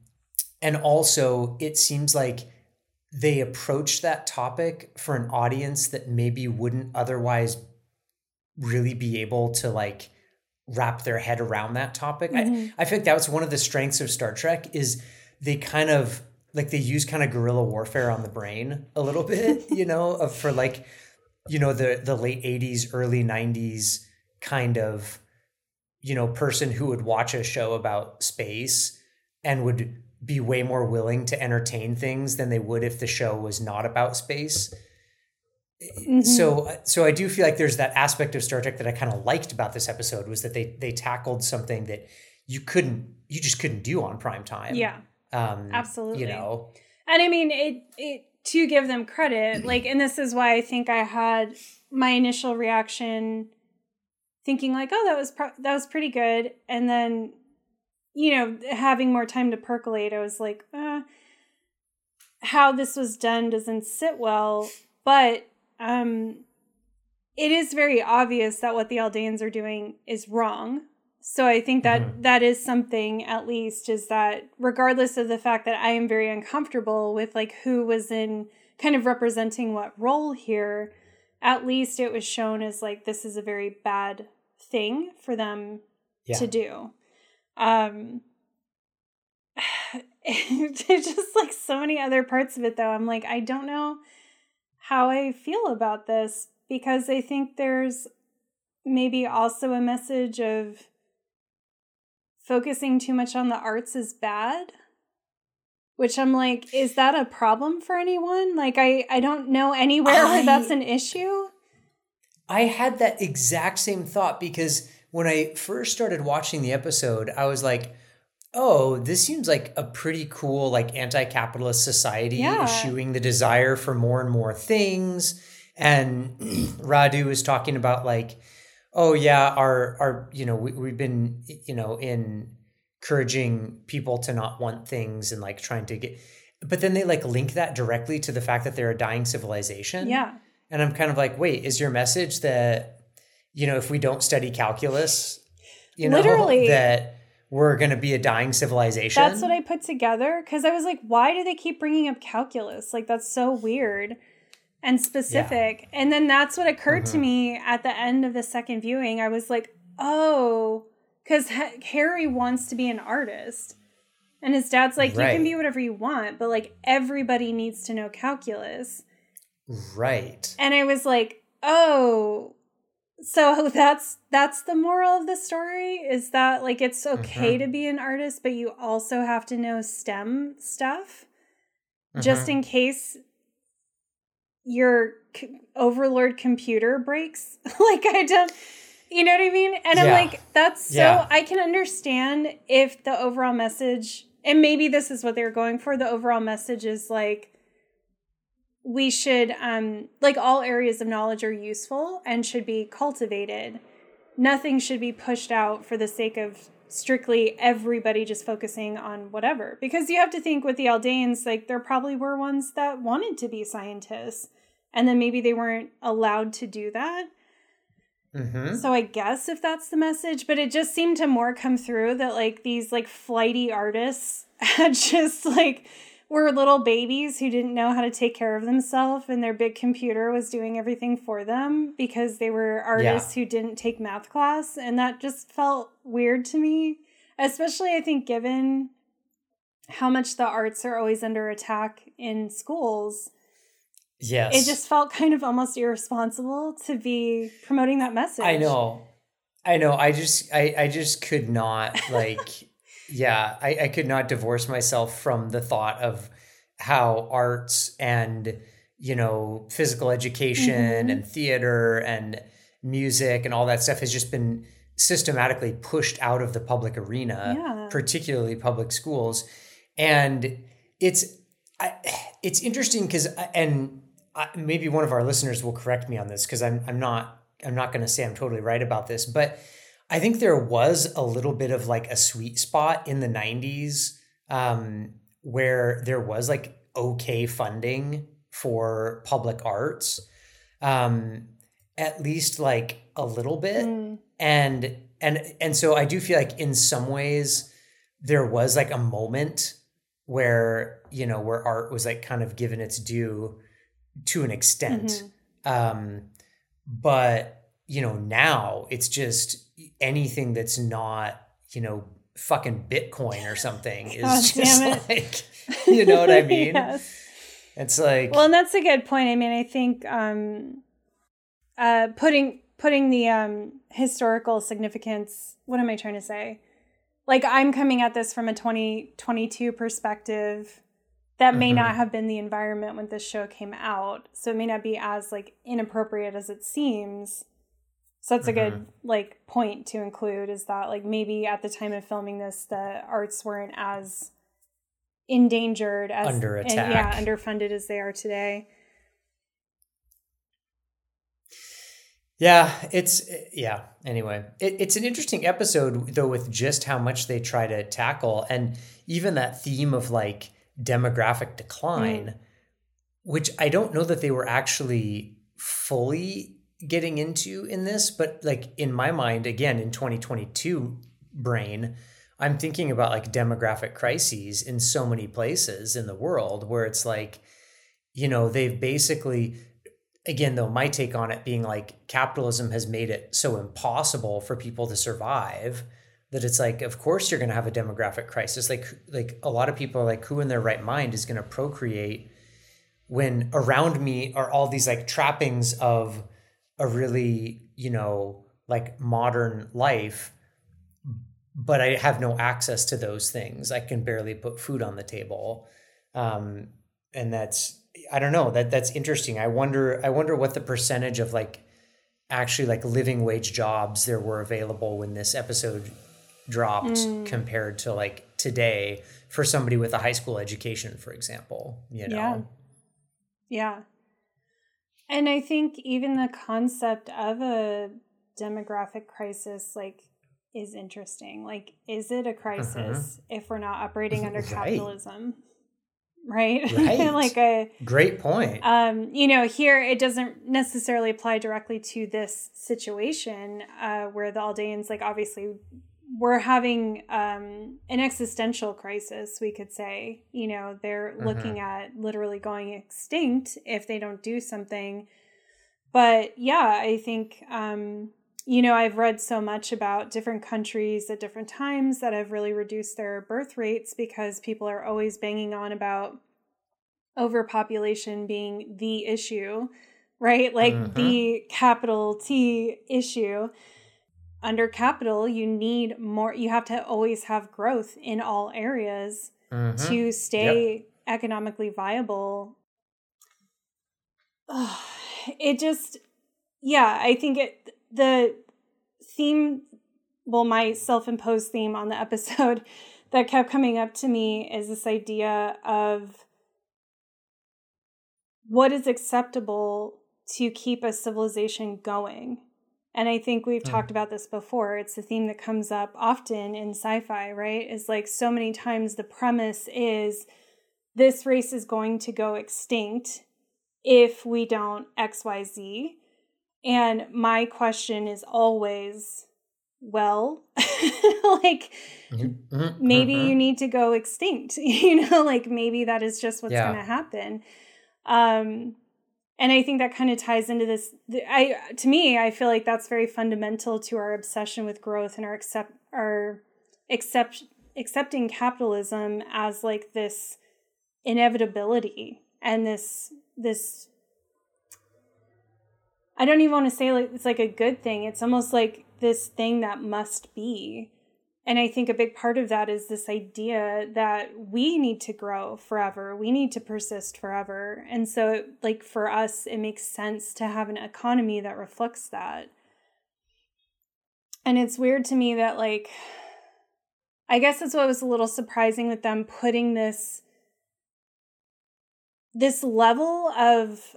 and also it seems like they approach that topic for an audience that maybe wouldn't otherwise really be able to like wrap their head around that topic. Mm-hmm. I, I feel like that was one of the strengths of Star Trek is they kind of like they use kind of guerrilla warfare on the brain a little bit, you know, of, for like, you know, the the late 80s, early 90s kind of, you know, person who would watch a show about space and would be way more willing to entertain things than they would if the show was not about space. Mm-hmm. So so I do feel like there's that aspect of Star Trek that I kind of liked about this episode was that they they tackled something that you couldn't you just couldn't do on prime time. Yeah. Um absolutely. You know. And I mean it it to give them credit, like and this is why I think I had my initial reaction thinking like, "Oh, that was pro- that was pretty good." And then you know, having more time to percolate, I was like, uh, how this was done doesn't sit well, but um, it is very obvious that what the Aldeans are doing is wrong. So I think that, mm-hmm. that is something at least is that regardless of the fact that I am very uncomfortable with like who was in kind of representing what role here, at least it was shown as like this is a very bad thing for them yeah. to do. Um there's just like so many other parts of it though. I'm like I don't know how I feel about this because I think there's maybe also a message of focusing too much on the arts is bad which i'm like is that a problem for anyone like i i don't know anywhere I, where that's an issue i had that exact same thought because when i first started watching the episode i was like oh, this seems like a pretty cool, like anti capitalist society yeah. eschewing the desire for more and more things. And Radue is talking about, like, oh, yeah, our, our, you know, we, we've been, you know, in encouraging people to not want things and like trying to get, but then they like link that directly to the fact that they're a dying civilization. Yeah. And I'm kind of like, wait, is your message that, you know, if we don't study calculus, you know, Literally. that, we're going to be a dying civilization. That's what I put together because I was like, why do they keep bringing up calculus? Like, that's so weird and specific. Yeah. And then that's what occurred mm-hmm. to me at the end of the second viewing. I was like, oh, because Harry wants to be an artist. And his dad's like, right. you can be whatever you want, but like everybody needs to know calculus. Right. And I was like, oh, so that's that's the moral of the story is that like it's okay mm-hmm. to be an artist but you also have to know stem stuff mm-hmm. just in case your c- overlord computer breaks like i don't you know what i mean and yeah. i'm like that's so yeah. i can understand if the overall message and maybe this is what they're going for the overall message is like we should um like all areas of knowledge are useful and should be cultivated. Nothing should be pushed out for the sake of strictly everybody just focusing on whatever. Because you have to think with the aldeans like there probably were ones that wanted to be scientists and then maybe they weren't allowed to do that. Mm-hmm. So I guess if that's the message, but it just seemed to more come through that like these like flighty artists had just like were little babies who didn't know how to take care of themselves and their big computer was doing everything for them because they were artists yeah. who didn't take math class and that just felt weird to me especially i think given how much the arts are always under attack in schools. Yes. it just felt kind of almost irresponsible to be promoting that message. i know. I know. I just i i just could not like yeah, I, I could not divorce myself from the thought of how arts and you know physical education mm-hmm. and theater and music and all that stuff has just been systematically pushed out of the public arena, yeah. particularly public schools, and it's I, it's interesting because and I, maybe one of our listeners will correct me on this because I'm I'm not I'm not going to say I'm totally right about this, but I think there was a little bit of like a sweet spot in the 90s um, where there was like okay funding for public arts, um, at least like a little bit. Mm. And and and so I do feel like in some ways there was like a moment where you know where art was like kind of given its due to an extent. Mm-hmm. Um, but you know now it's just anything that's not, you know, fucking Bitcoin or something is God just like, you know what I mean? yes. It's like Well, and that's a good point. I mean, I think um uh putting putting the um historical significance, what am I trying to say? Like I'm coming at this from a 2022 perspective that may mm-hmm. not have been the environment when this show came out. So it may not be as like inappropriate as it seems. So that's a good mm-hmm. like point to include is that like maybe at the time of filming this the arts weren't as endangered as under attack. And, yeah, underfunded as they are today. Yeah, it's yeah. Anyway, it, it's an interesting episode though with just how much they try to tackle and even that theme of like demographic decline, mm. which I don't know that they were actually fully getting into in this, but like in my mind, again, in 2022 brain, I'm thinking about like demographic crises in so many places in the world where it's like, you know, they've basically, again, though, my take on it being like capitalism has made it so impossible for people to survive that it's like, of course, you're going to have a demographic crisis. Like, like a lot of people are like, who in their right mind is going to procreate when around me are all these like trappings of a really, you know, like modern life, but I have no access to those things. I can barely put food on the table. Um, and that's I don't know, that that's interesting. I wonder I wonder what the percentage of like actually like living wage jobs there were available when this episode dropped mm. compared to like today for somebody with a high school education, for example. You know? Yeah. Yeah. And I think even the concept of a demographic crisis, like, is interesting. Like, is it a crisis uh-huh. if we're not operating under right. capitalism? Right. right. like a great point. Um, you know, here it doesn't necessarily apply directly to this situation, uh, where the Aldeans, like, obviously we're having um, an existential crisis, we could say. You know, they're mm-hmm. looking at literally going extinct if they don't do something. But yeah, I think, um, you know, I've read so much about different countries at different times that have really reduced their birth rates because people are always banging on about overpopulation being the issue, right? Like mm-hmm. the capital T issue under capital, you need more, you have to always have growth in all areas mm-hmm. to stay yep. economically viable. it just, yeah, I think it, the theme, well, my self imposed theme on the episode that kept coming up to me is this idea of what is acceptable to keep a civilization going and I think we've mm. talked about this before. It's a theme that comes up often in sci fi, right? Is like so many times the premise is this race is going to go extinct if we don't XYZ. And my question is always, well, like mm-hmm. maybe mm-hmm. you need to go extinct, you know, like maybe that is just what's yeah. going to happen. Um, and I think that kind of ties into this. I to me, I feel like that's very fundamental to our obsession with growth and our accept our accept accepting capitalism as like this inevitability and this this I don't even want to say like it's like a good thing. It's almost like this thing that must be. And I think a big part of that is this idea that we need to grow forever. We need to persist forever. And so like for us it makes sense to have an economy that reflects that. And it's weird to me that like I guess that's what was a little surprising with them putting this this level of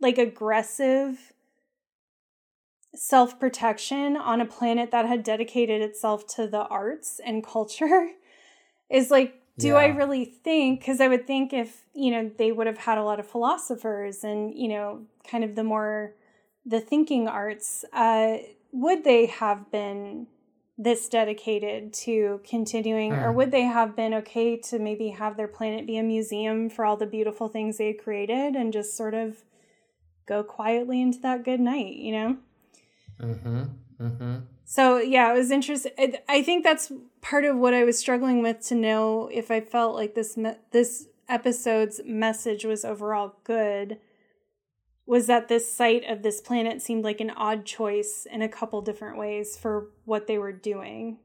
like aggressive self protection on a planet that had dedicated itself to the arts and culture is like, do yeah. I really think? Because I would think if, you know, they would have had a lot of philosophers and, you know, kind of the more the thinking arts, uh, would they have been this dedicated to continuing, mm. or would they have been okay to maybe have their planet be a museum for all the beautiful things they had created and just sort of go quietly into that good night, you know? Mm-hmm. Mm-hmm. So yeah, it was interesting. I think that's part of what I was struggling with to know if I felt like this me- this episode's message was overall good was that this site of this planet seemed like an odd choice in a couple different ways for what they were doing.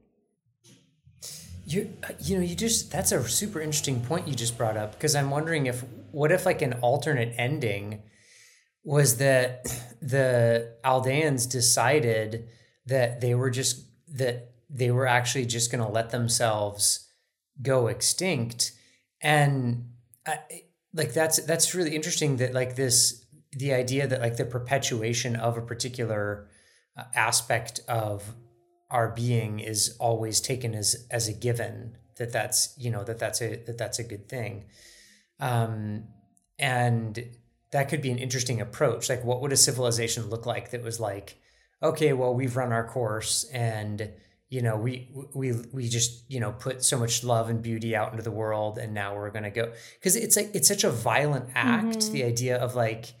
You you know, you just that's a super interesting point you just brought up because I'm wondering if what if like an alternate ending was that the Aldeans decided that they were just that they were actually just going to let themselves go extinct. And I, like that's that's really interesting that like this the idea that like the perpetuation of a particular uh, aspect of our being is always taken as as a given that that's you know that that's a that that's a good thing. Um and that could be an interesting approach like what would a civilization look like that was like okay well we've run our course and you know we we we just you know put so much love and beauty out into the world and now we're going to go because it's like it's such a violent act mm-hmm. the idea of like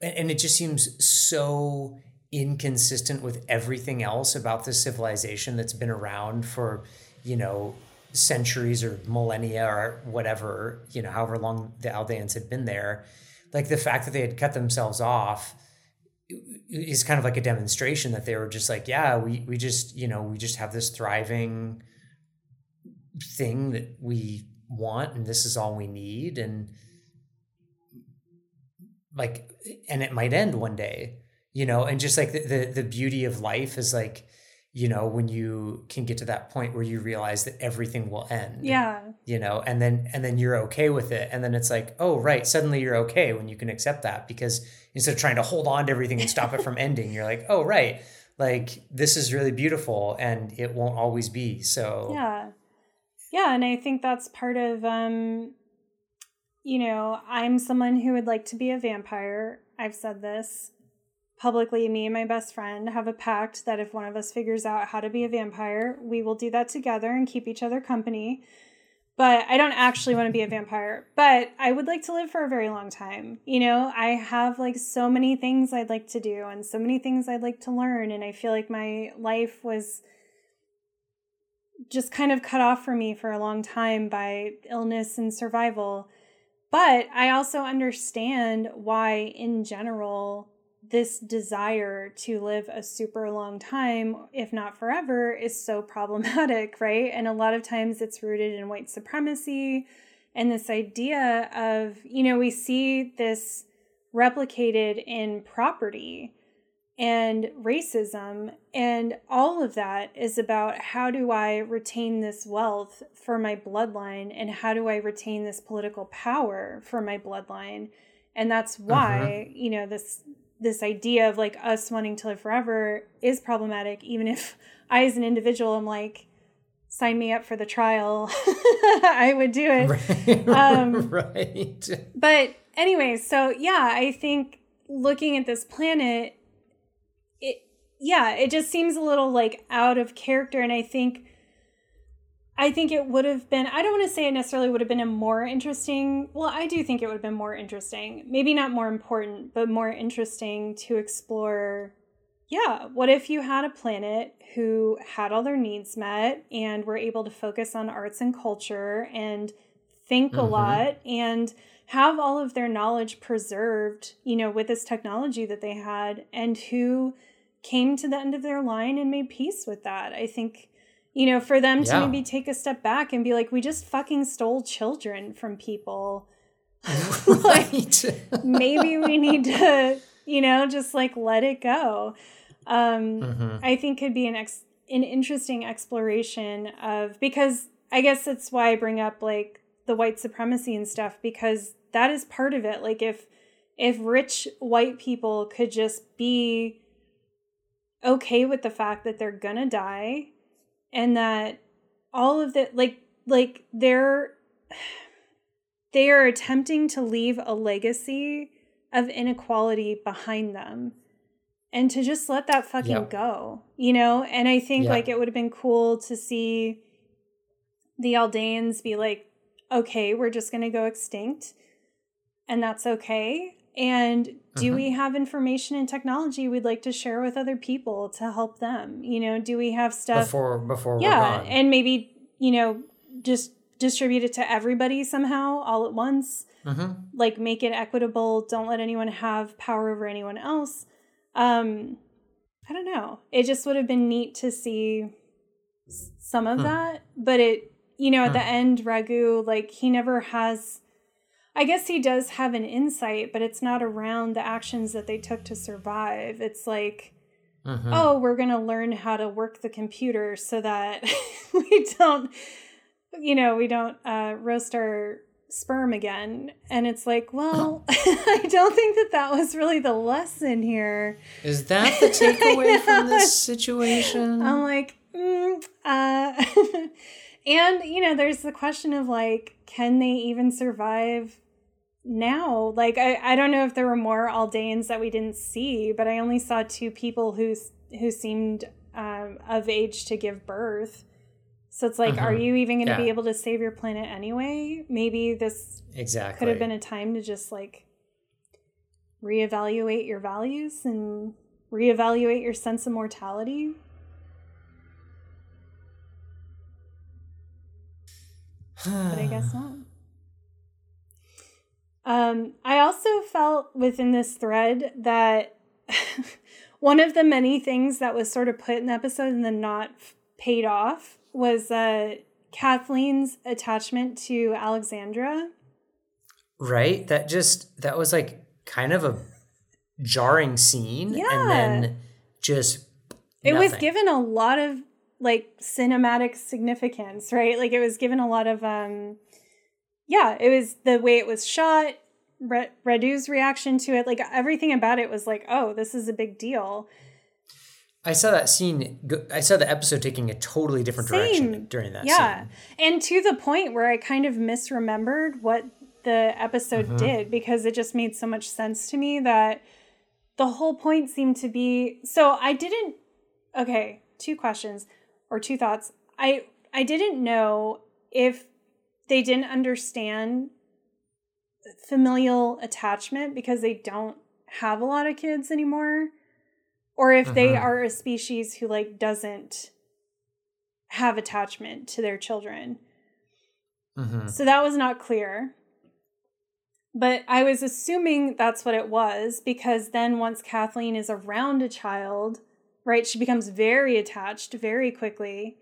and it just seems so inconsistent with everything else about this civilization that's been around for you know centuries or millennia or whatever you know however long the Aldeans had been there like the fact that they had cut themselves off is kind of like a demonstration that they were just like yeah we we just you know we just have this thriving thing that we want and this is all we need. And like and it might end one day you know and just like the, the, the beauty of life is like you know when you can get to that point where you realize that everything will end. Yeah. You know and then and then you're okay with it. And then it's like oh right suddenly you're okay when you can accept that because instead of trying to hold on to everything and stop it from ending you're like oh right like this is really beautiful and it won't always be. So yeah. Yeah and i think that's part of um you know, I'm someone who would like to be a vampire. I've said this publicly. Me and my best friend have a pact that if one of us figures out how to be a vampire, we will do that together and keep each other company. But I don't actually want to be a vampire, but I would like to live for a very long time. You know, I have like so many things I'd like to do and so many things I'd like to learn. And I feel like my life was just kind of cut off for me for a long time by illness and survival. But I also understand why, in general, this desire to live a super long time, if not forever, is so problematic, right? And a lot of times it's rooted in white supremacy and this idea of, you know, we see this replicated in property and racism. And all of that is about how do I retain this wealth for my bloodline and how do I retain this political power for my bloodline. And that's why, uh-huh. you know, this this idea of like us wanting to live forever is problematic, even if I as an individual am like, sign me up for the trial. I would do it. Right. Um, right. But anyway, so yeah, I think looking at this planet it yeah, it just seems a little like out of character. And I think, I think it would have been, I don't want to say it necessarily would have been a more interesting, well, I do think it would have been more interesting. Maybe not more important, but more interesting to explore. Yeah, what if you had a planet who had all their needs met and were able to focus on arts and culture and think mm-hmm. a lot and have all of their knowledge preserved, you know, with this technology that they had, and who came to the end of their line and made peace with that. I think, you know, for them yeah. to maybe take a step back and be like, we just fucking stole children from people. like, maybe we need to, you know, just like let it go. Um, mm-hmm. I think could be an ex- an interesting exploration of because I guess that's why I bring up like the white supremacy and stuff because that is part of it. Like if if rich white people could just be okay with the fact that they're gonna die and that all of the like like they're they are attempting to leave a legacy of inequality behind them and to just let that fucking yeah. go you know and i think yeah. like it would have been cool to see the aldeans be like okay we're just going to go extinct and that's okay. And do uh-huh. we have information and technology we'd like to share with other people to help them? You know, do we have stuff before before yeah, and maybe you know just distribute it to everybody somehow all at once. Uh-huh. Like make it equitable. Don't let anyone have power over anyone else. Um, I don't know. It just would have been neat to see some of hmm. that, but it you know at the end Radue like he never has I guess he does have an insight, but it's not around the actions that they took to survive. It's like, mm-hmm. oh, we're going to learn how to work the computer so that we don't, you know, we don't uh, roast our sperm again. And it's like, well, I don't think that that was really the lesson here. Is that the takeaway from this situation? I'm like, mm, uh, and, you know, there's the question of like, can they even survive now like I, I don't know if there were more aldeans that we didn't see but i only saw two people who who seemed um, of age to give birth. So it's like are mm-hmm. you even going to yeah. be able to save your planet anyway? Maybe this exactly could have been a time to just like reevaluate your values and reevaluate your sense of mortality. But i guess not um, I also felt within this thread that one of the many things that was sort of put in the episode and then not paid off was uh, Kathleen's attachment to Alexandra. Right? That just, that was like kind of a jarring scene. Yeah. And then just. It was given a lot of like cinematic significance, right? Like it was given a lot of um yeah, it was the way it was shot, Re- Radue's reaction to it, like everything about it was like, oh, this is a big deal. I saw that scene. I saw the episode taking a totally different Same. direction during that. Yeah, scene. and to the point where I kind of misremembered what the episode mm-hmm. did because it just made so much sense to me that the whole point seemed to be. So I didn't. Okay, two questions or two thoughts. I I didn't know if they didn't understand familial attachment because they don't have a lot of kids anymore or if uh-huh. they are a species who like doesn't have attachment to their children. Uh-huh. So that was not clear. But I was assuming that's what it was because then once Kathleen is around a child, right, she becomes very attached very quickly.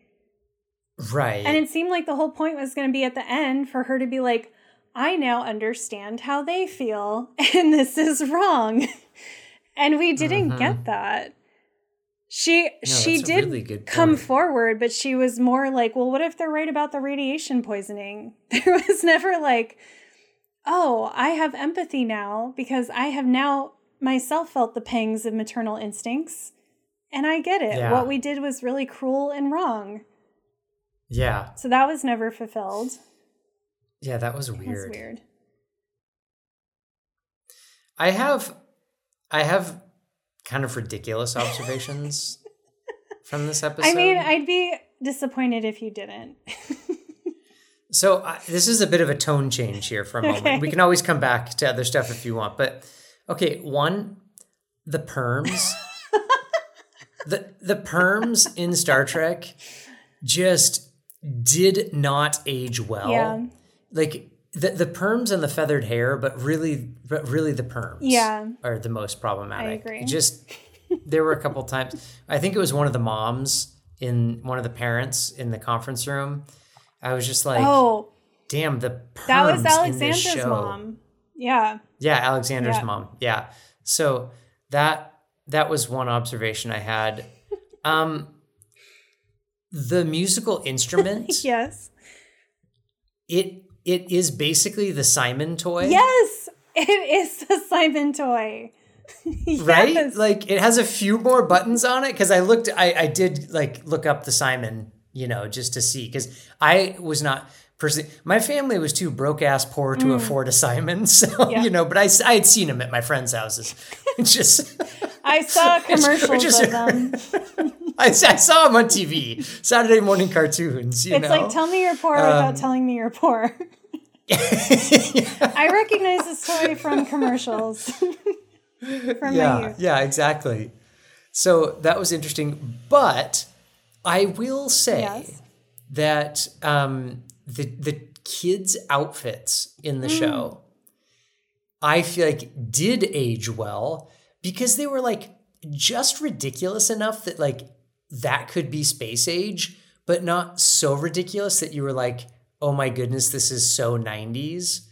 Right. And it seemed like the whole point was going to be at the end for her to be like, I now understand how they feel, and this is wrong. and we didn't uh-huh. get that. She no, she did really come forward, but she was more like, well, what if they're right about the radiation poisoning? There was never like, oh, I have empathy now because I have now myself felt the pangs of maternal instincts. And I get it. Yeah. What we did was really cruel and wrong. Yeah. So that was never fulfilled. Yeah, that was weird. Was weird. I have I have kind of ridiculous observations from this episode. I mean, I'd be disappointed if you didn't. so uh, this is a bit of a tone change here for a moment. Okay. We can always come back to other stuff if you want, but okay, one, the perms. the the perms in Star Trek just did not age well. Yeah. Like the the perms and the feathered hair, but really but really the perms yeah. are the most problematic. I agree. Just there were a couple times I think it was one of the moms in one of the parents in the conference room. I was just like, oh, damn, the perms that was Alexandra's mom. Yeah, yeah, Alexandra's yeah. mom. Yeah, so that that was one observation I had. Um, the musical instrument, yes, it it is basically the Simon toy. Yes, it is the Simon toy. yes. Right? Like it has a few more buttons on it because I looked, I, I did like look up the Simon, you know, just to see because I was not personally, my family was too broke ass poor to mm. afford a Simon. So, yeah. you know, but I, I had seen them at my friends' houses. just, I saw commercials just, of them. I, I, saw him on TV, Saturday morning cartoons. it's know? like, tell me you're poor um, without telling me you're poor. I recognize this story from commercials. from yeah, yeah, exactly. So that was interesting, but I will say yes. that um, the the kids' outfits in the mm. show, I feel like did age well because they were like just ridiculous enough that like that could be space age, but not so ridiculous that you were like, oh my goodness, this is so 90s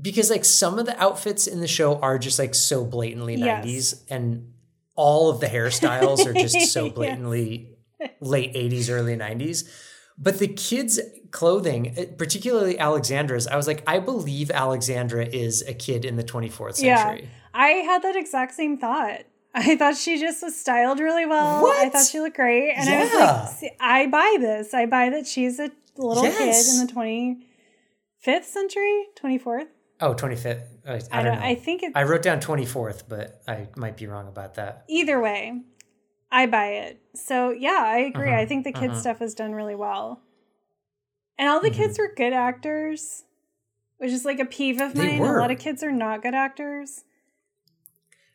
because like some of the outfits in the show are just like so blatantly yes. 90s and all of the hairstyles are just so blatantly yes. late 80s early 90s but the kids clothing eh, particularly alexandra's i was like i believe alexandra is a kid in the 24th century. Yeah, i had that exact same thought I thought she just was styled really well. What? I thought she looked great. And yeah. I was like, I buy this. I buy that she's a little yes. kid in the 25th century, 24th. Oh, 25th. I, I, I don't, don't, know. I think I wrote down 24th, but I might be wrong about that. Either way, I buy it. So, yeah, I agree. Uh-huh, I think the kids' uh-huh. stuff was done really well. And all the mm-hmm. kids were good actors, which is like a peeve of mine. A lot of kids are not good actors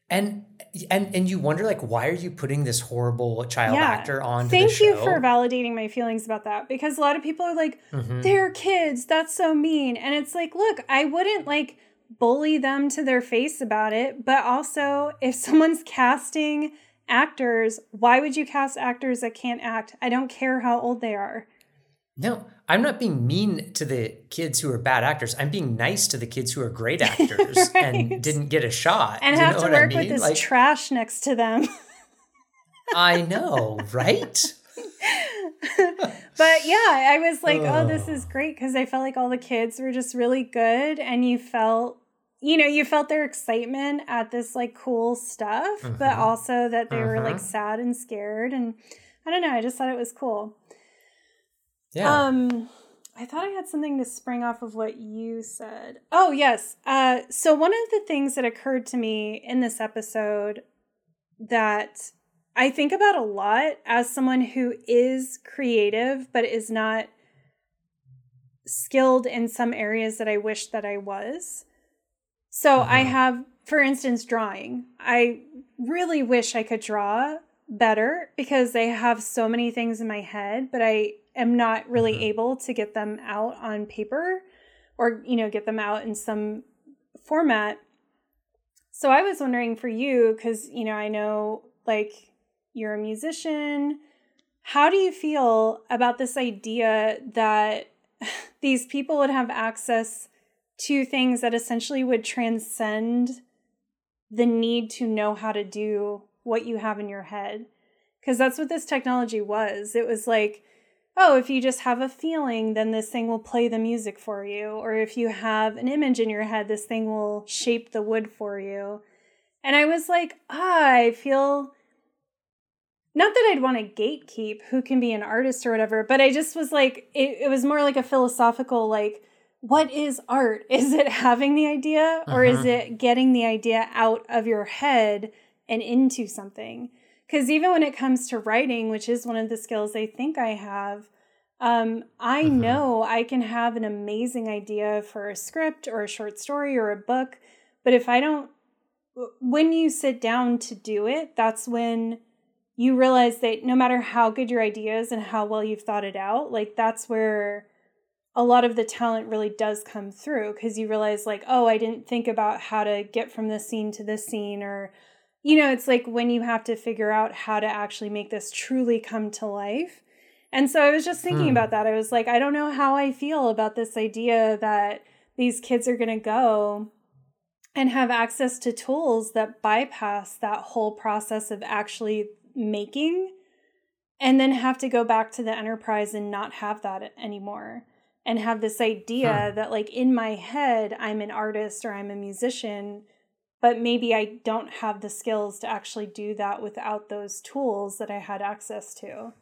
and and and you wonder like why are you putting this horrible child yeah. actor on thank you for validating my feelings about that because a lot of people are like mm-hmm. they're kids that's so mean and it's like look i wouldn't like bully them to their face about it but also if someone's casting actors why would you cast actors that can't act i don't care how old they are no I'm not being mean to the kids who are bad actors. I'm being nice to the kids who are great actors right. and didn't get a shot. And have to work I mean? with this like, trash next to them. I know, right? but yeah, I was like, oh, oh this is great because I felt like all the kids were just really good and you felt you know, you felt their excitement at this like cool stuff, but mm-hmm. also that they were like mm-hmm. sad and scared and I don't know, I just thought it was cool. Yeah. Um, I thought I had something to spring off of what you said. Oh, yes. Uh, so, one of the things that occurred to me in this episode that I think about a lot as someone who is creative but is not skilled in some areas that I wish that I was. So, I mm-hmm. have, for instance, drawing. I really wish I could draw better because I have so many things in my head, but I am not really mm-hmm. able to get them out on paper or you know get them out in some format. So i was wondering for you because you know i know like you're a musician. How do you feel about this idea that these people would have access to things that essentially would transcend the need to know how to do what you have in your head? Because that's what this technology was. It was like oh, if you just have a feeling, then this thing will play the music for you. Or if you have an image in your head, this thing will shape the wood for you. And I was like, ah, I feel not that I'd want to gatekeep who can be an artist or whatever, but I just was like, it, it was more like a philosophical, like, what is art? Is it having the idea or uh-huh. is it getting the idea out of your head and into something. Because even when it comes to writing, which is one of the skills I think I have, um, I mm-hmm. know I can have an amazing idea for a script or a short story or a book, but if I don't, when you sit down to do it, that's when you realize that no matter how good your idea is and how well you've thought it out, like that's where a lot of the talent really does come through because you realize, like, oh, I didn't think about how to get from this scene to this scene, or, you know, it's like when you have to figure out how to actually make this truly come to life. And so I was just thinking hmm. about that. I was like, I don't know how I feel about this idea that these kids are going to go and have access to tools that bypass that whole process of actually making and then have to go back to the enterprise and not have that anymore and have this idea that like in my head I'm an artist or I'm a musician but maybe I don't have the skills to actually do that without those tools that I had access to.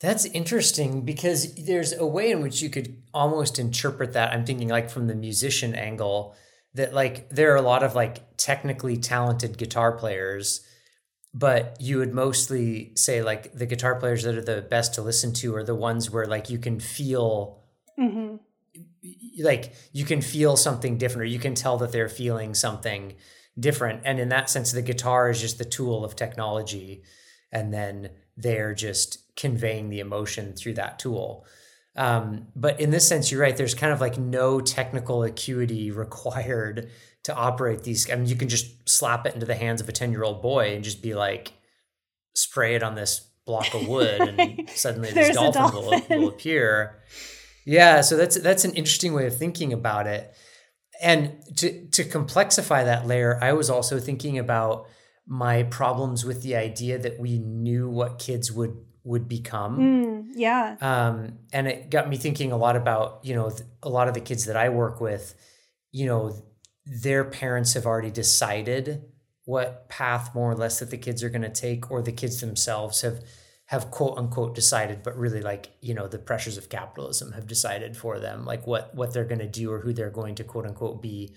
That's interesting because there's a way in which you could almost interpret that. I'm thinking like from the musician angle that like there are a lot of like technically talented guitar players, but you would mostly say like the guitar players that are the best to listen to are the ones where like you can feel mm-hmm. Like you can feel something different or you can tell that they're feeling something different. And in that sense, the guitar is just the tool of technology. And then they're just conveying the emotion through that tool. Um, but in this sense, you're right. There's kind of like no technical acuity required to operate these. I mean, you can just slap it into the hands of a 10 year old boy and just be like, spray it on this block of wood, and suddenly this dolphin, dolphin. Will, will appear. Yeah, so that's that's an interesting way of thinking about it. And to to complexify that layer, I was also thinking about my problems with the idea that we knew what kids would would become. Mm, yeah. Um, and it got me thinking a lot about you know a lot of the kids that I work with. You know, their parents have already decided what path more or less that the kids are going to take, or the kids themselves have have quote unquote decided, but really like you know the pressures of capitalism have decided for them, like what what they're going to do or who they're going to quote unquote be.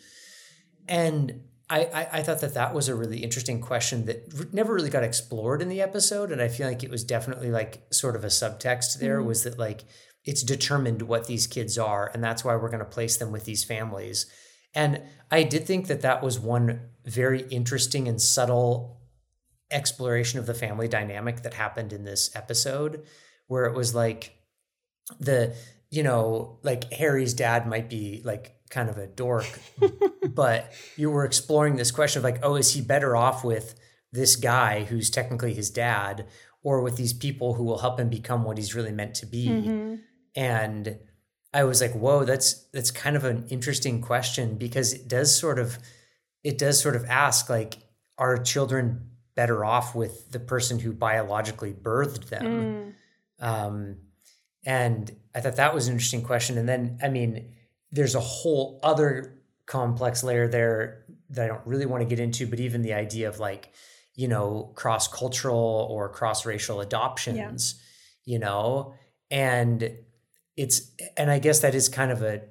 And I, I, I thought that that was a really interesting question that never really got explored in the episode, and I feel like it was definitely like sort of a subtext there mm-hmm. was that like it's determined what these kids are, and that's why we're going to place them with these families. And I did think that that was one very interesting and subtle exploration of the family dynamic that happened in this episode, where it was like the you know like Harry's dad might be like kind of a dork, but you were exploring this question of like, oh, is he better off with this guy who's technically his dad or with these people who will help him become what he's really meant to be? Mm-hmm. And I was like, whoa, that's that's kind of an interesting question because it does sort of it does sort of ask like, are children better off with the person who biologically birthed them? Mm. Um, and I thought that was an interesting question. And then, I mean, there's a whole other complex layer there that I don't really want to get into, but even the idea of like, you know, cross cultural or cross racial adoptions, yeah. you know, and it's, and I guess that is kind of a,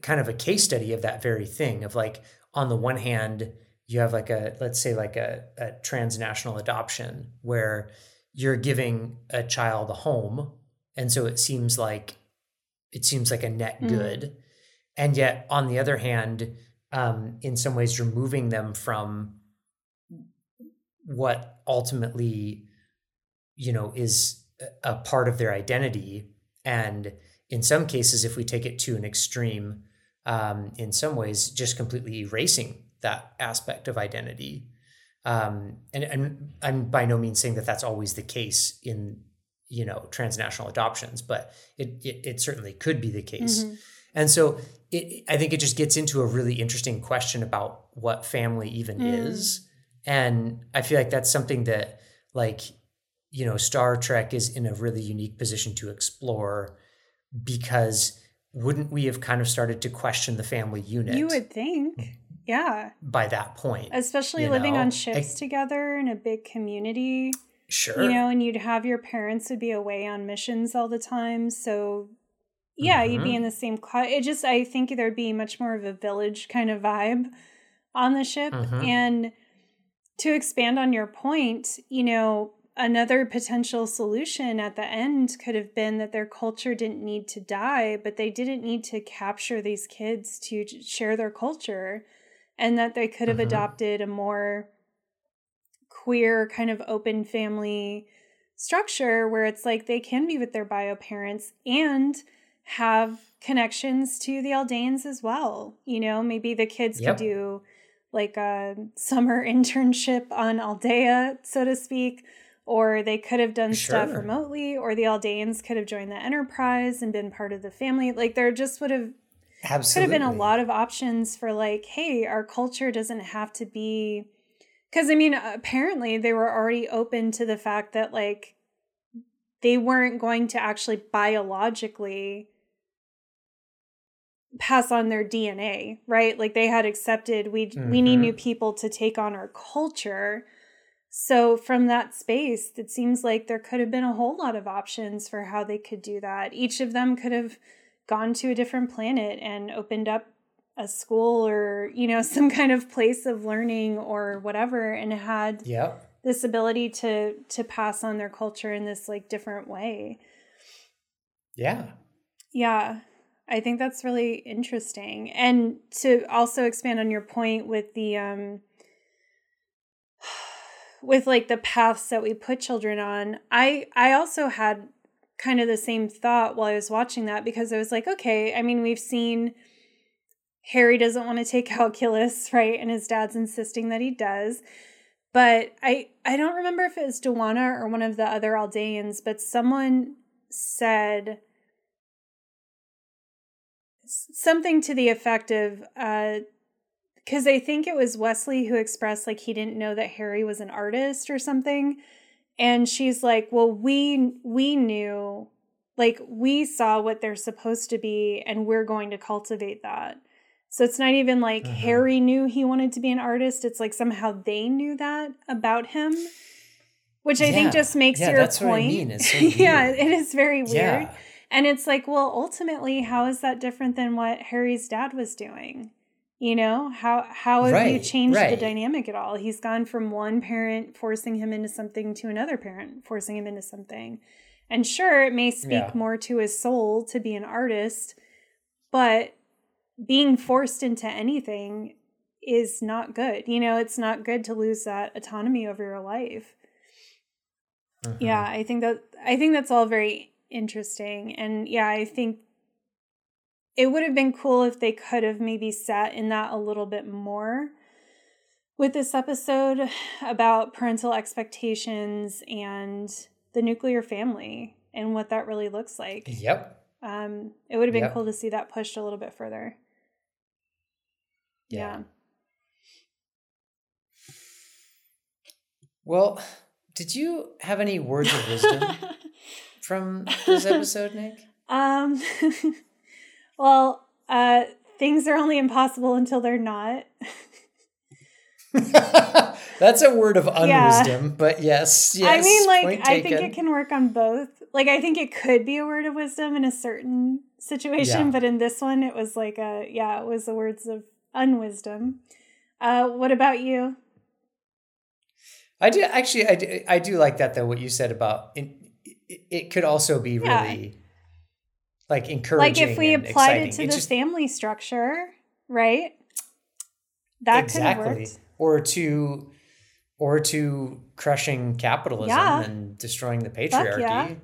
kind of a case study of that very thing of like, on the one hand, you have like a, let's say like a, a transnational adoption where you're giving a child a home. And so it seems like it seems like a net mm. good. And yet, on the other hand, um, in some ways, removing them from what ultimately, you know, is a part of their identity. And in some cases, if we take it to an extreme, um, in some ways, just completely erasing that aspect of identity. Um, and, and I'm by no means saying that that's always the case in you know transnational adoptions but it it, it certainly could be the case mm-hmm. and so it, i think it just gets into a really interesting question about what family even mm. is and i feel like that's something that like you know star trek is in a really unique position to explore because wouldn't we have kind of started to question the family unit you would think yeah by that point especially living know? on ships I, together in a big community Sure. You know, and you'd have your parents would be away on missions all the time. So, yeah, mm-hmm. you'd be mm-hmm. in the same class. It just, I think there'd be much more of a village kind of vibe. on the ship. Mm-hmm. And to expand on your point, you know, another potential solution at the end could have been that their culture didn't need to die, but they didn't need to capture these kids to share their culture, and that they could have mm-hmm. adopted a more queer, kind of open family structure where it's like they can be with their bio parents and have connections to the Aldeans as well. You know, maybe the kids yep. could do like a summer internship on Aldea, so to speak, or they could have done sure. stuff remotely, or the Aldeans could have joined the enterprise and been part of the family. Like there just would have Absolutely. could have been a lot of options for like, hey, our culture doesn't have to be because I mean, apparently they were already open to the fact that like they weren't going to actually biologically pass on their DNA, right? Like they had accepted we mm-hmm. we need new mm-hmm. people to take on our culture. So, from that space, it seems like there could have been a whole lot of options for how they could do that. Each of them could have gone to a different planet and opened up a school or, you know, some kind of place of learning or whatever and had yep. this ability to to pass on their culture in this like different way. Yeah. Yeah. I think that's really interesting. And to also expand on your point with the um with like the paths that we put children on i i also had kind of the same thought while i was watching that because i was like okay i mean we've seen harry doesn't want to take calculus right and his dad's insisting that he does but i i don't remember if it was Duana or one of the other aldeans but someone said something to the effect of uh because I think it was Wesley who expressed like he didn't know that Harry was an artist or something. And she's like, "Well, we we knew like we saw what they're supposed to be and we're going to cultivate that." So it's not even like uh-huh. Harry knew he wanted to be an artist. It's like somehow they knew that about him. Which I yeah. think just makes yeah, your that's point. What I mean. So yeah, it is very weird. Yeah. And it's like, well, ultimately, how is that different than what Harry's dad was doing? You know, how how have right, you changed right. the dynamic at all? He's gone from one parent forcing him into something to another parent forcing him into something. And sure, it may speak yeah. more to his soul to be an artist, but being forced into anything is not good. You know, it's not good to lose that autonomy over your life. Mm-hmm. Yeah, I think that I think that's all very interesting. And yeah, I think it would have been cool if they could have maybe sat in that a little bit more with this episode about parental expectations and the nuclear family and what that really looks like. Yep. Um, it would have been yep. cool to see that pushed a little bit further. Yeah. yeah. Well, did you have any words of wisdom from this episode, Nic? Um Well, uh, things are only impossible until they're not. That's a word of unwisdom, yeah. but yes, yes. I mean, like, I think it can work on both. Like, I think it could be a word of wisdom in a certain situation, yeah. but in this one, it was like a, yeah, it was the words of unwisdom. Uh, what about you? I do actually, I do, I do like that though. What you said about it, it could also be yeah. really like encouraging. Like if we applied exciting. it to it's the just, family structure, right? That exactly. Or to or to crushing capitalism yeah. and destroying the patriarchy. Yeah.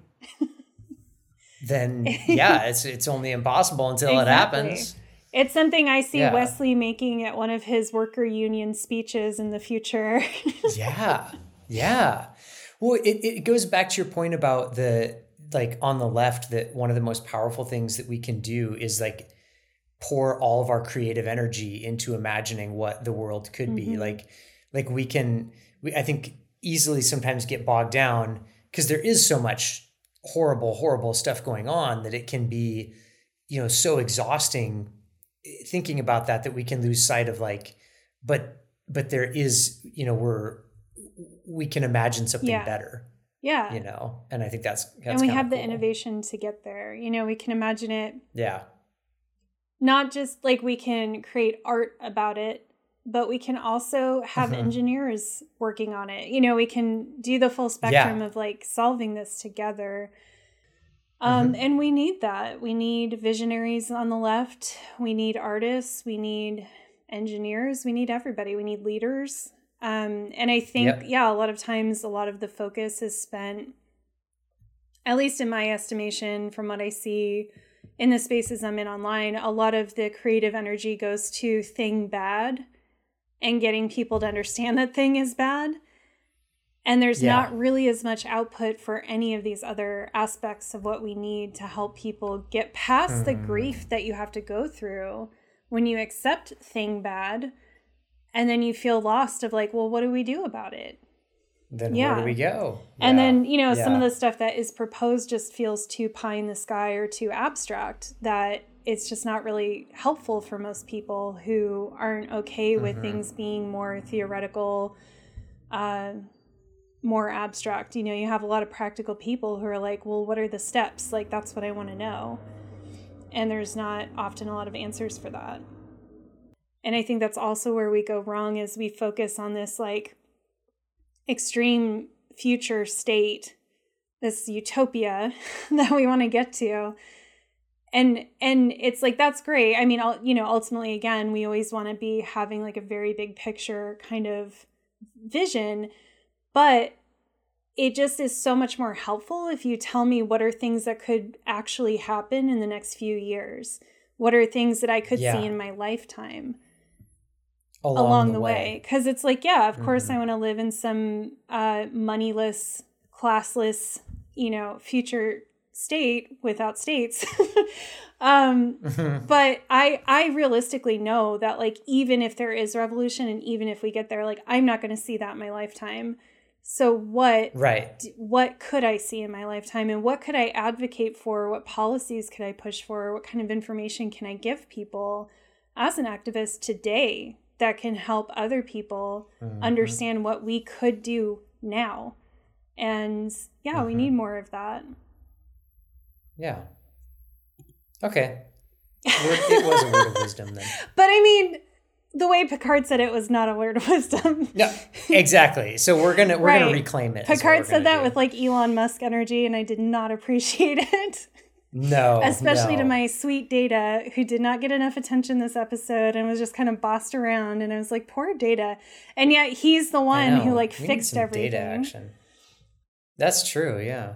then yeah, it's it's only impossible until exactly. it happens. It's something I see yeah. Wesley making at one of his worker union speeches in the future. yeah. Yeah. Well, it, it goes back to your point about the like on the left that one of the most powerful things that we can do is like pour all of our creative energy into imagining what the world could mm-hmm. be like like we can we i think easily sometimes get bogged down because there is so much horrible horrible stuff going on that it can be you know so exhausting thinking about that that we can lose sight of like but but there is you know we're we can imagine something yeah. better yeah. You know, and I think that's, that's and we have cool. the innovation to get there. You know, we can imagine it. Yeah. Not just like we can create art about it but we can also have mm-hmm. engineers working on it. You know, we can do the full spectrum yeah. of like solving this together. Um, mm-hmm. And we need that. We need visionaries on the left. We need artists. We need engineers. We need everybody. We need leaders. Um, and I think, yep. yeah, a lot of times, a lot of the focus is spent, at least in my estimation, from what I see in the spaces I'm in online, a lot of the creative energy goes to thing bad and getting people to understand that thing is bad. And there's yeah. not really as much output for any of these other aspects of what we need to help people get past mm. the grief that you have to go through when you accept thing bad and then you feel lost of like well what do we do about it then yeah. where do we go and yeah. then you know yeah. some of the stuff that is proposed just feels too pie in the sky or too abstract that it's just not really helpful for most people who aren't okay with mm-hmm. things being more theoretical uh, more abstract you know you have a lot of practical people who are like well what are the steps like that's what i want to know and there's not often a lot of answers for that and I think that's also where we go wrong is we focus on this like extreme future state, this utopia that we want to get to. And and it's like that's great. I mean, you know, ultimately again, we always want to be having like a very big picture kind of vision, but it just is so much more helpful if you tell me what are things that could actually happen in the next few years. What are things that I could yeah. see in my lifetime? Along, along the, the, way. because it's like yeah of mm-hmm. course i want to live in some uh, moneyless classless you know future state without states. Um mm-hmm. but i i realistically know that like even if there is revolution and even if we get there like i'm not going to see that in my lifetime. So what right. what could i see in my lifetime and what could i advocate for? What policies could i push for? What kind of information can i give people? As an activist today that can help other people mm-hmm. understand what we could do now. And yeah, mm-hmm. we need more of that. Yeah. Okay. it was a word of wisdom then. But I mean, the way Picard said it was not a word of wisdom. no, exactly. So we're gonna we're right. gonna reclaim it. Picard said that do. with like Elon Musk energy, and I did not appreciate it. No. Especially no. to my sweet Data, who did not get enough attention this episode and was just kind of bossed around. And I was like, poor Data. And yet he's the one who like we fixed everything. Data action. That's true, yeah.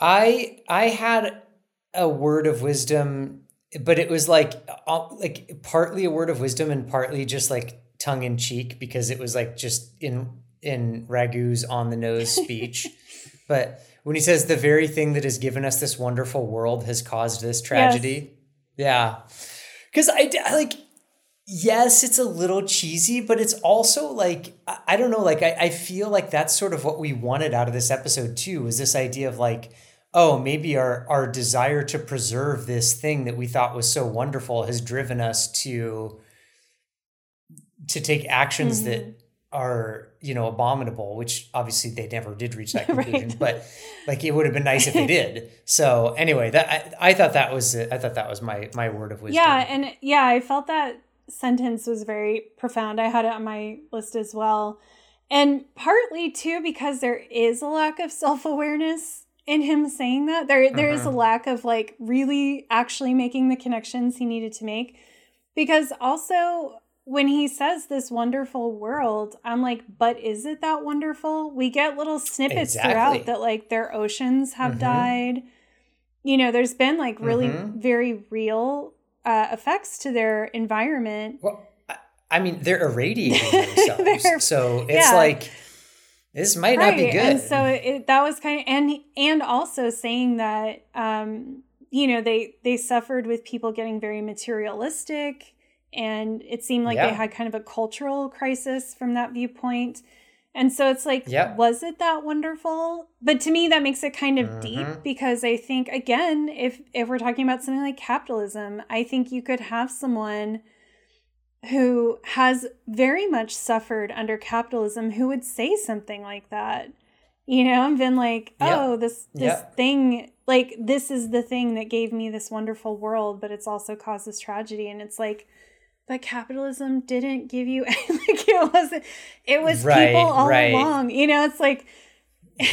I I had a word of wisdom, but it was like like partly a word of wisdom and partly just like tongue in cheek because it was like just in in Radue's on the nose speech. but when he says the very thing that has given us this wonderful world has caused this tragedy. Yes. Yeah. Cuz I like yes, it's a little cheesy, but it's also like I, don't know, like I, I feel like that's sort of what we wanted out of this episode too, is this idea of like, oh, maybe our our desire to preserve this thing that we thought was so wonderful has driven us to to take actions mm-hmm. that are you know abominable which obviously they never did reach that conclusion right. but like it would have been nice if they did. So anyway that I, I thought that was i thought that was my my word of wisdom. Yeah and yeah i felt that sentence was very profound. I had it on my list as well. And partly too because there is a lack of self-awareness in him saying that there there is a uh-huh. lack of like really actually making the connections he needed to make. Because also when he says this wonderful world, I'm like, but is it that wonderful? We get little snippets exactly. throughout that like their oceans have mm-hmm. died. You know, there's been like really mm-hmm. very real uh, effects to their environment. Well, I mean, they're irradiating themselves. they're, so it's yeah. like this might right. not be good. And so it, that was kind of and and also saying that um, you know they they suffered with people getting very materialistic and it seemed like yeah. they had kind of a cultural crisis from that viewpoint. And so it's like, yeah. was it that wonderful? But to me, that makes it kind of mm-hmm. deep because I think again, if if we're talking about something like capitalism, I think you could have someone who has very much suffered under capitalism who would say something like that. You know, and been like, oh, yep. this this thing like this is the thing that gave me this wonderful world, but it's also caused this tragedy. And it's like, but capitalism didn't give you like it wasn't it was right, people all right. along you know it's like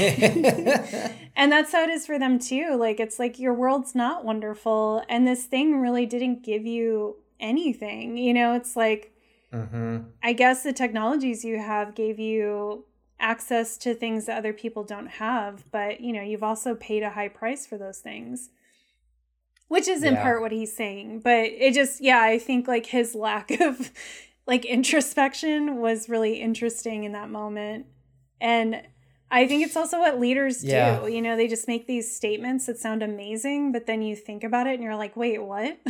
and that's how it is for them too like it's like your world's not wonderful and this thing really didn't give you anything you know it's like mm-hmm. i guess the technologies you have gave you access to things that other people don't have but you know you've also paid a high price for those things which is in yeah. part what he's saying but it just yeah i think like his lack of like introspection was really interesting in that moment and i think it's also what leaders yeah. do you know they just make these statements that sound amazing but then you think about it and you're like wait what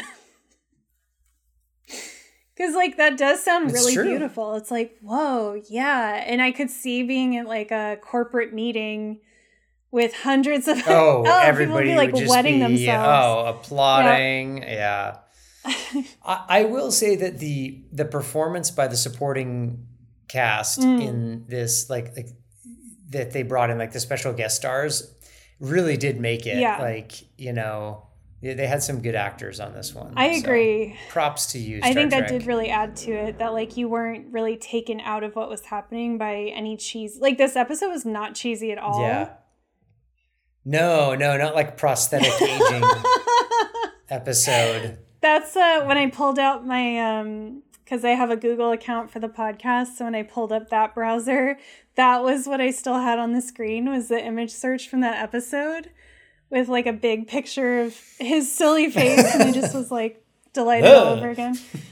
because like that does sound it's really true. beautiful it's like whoa yeah and i could see being at like a corporate meeting with hundreds of oh, oh everybody be like would wetting be, themselves. Oh, applauding. Yeah. yeah. I, I, will say that the the performance by the supporting cast mm. in this like like that they brought in like the special guest stars really did make it. Yeah. Like, you know, they had some good actors on this one. I agree. Props to you. Star I think Trek. that did really add to it that like you weren't really taken out of what was happening by any cheese. Like this episode was not cheesy at all. Yeah. No, no, not like prosthetic aging episode. That's uh, when I pulled out my um because I have a Google account for the podcast. So when I pulled up that browser, that was what I still had on the screen was the image search from that episode with like a big picture of his silly face, and I just was like delighted all over again.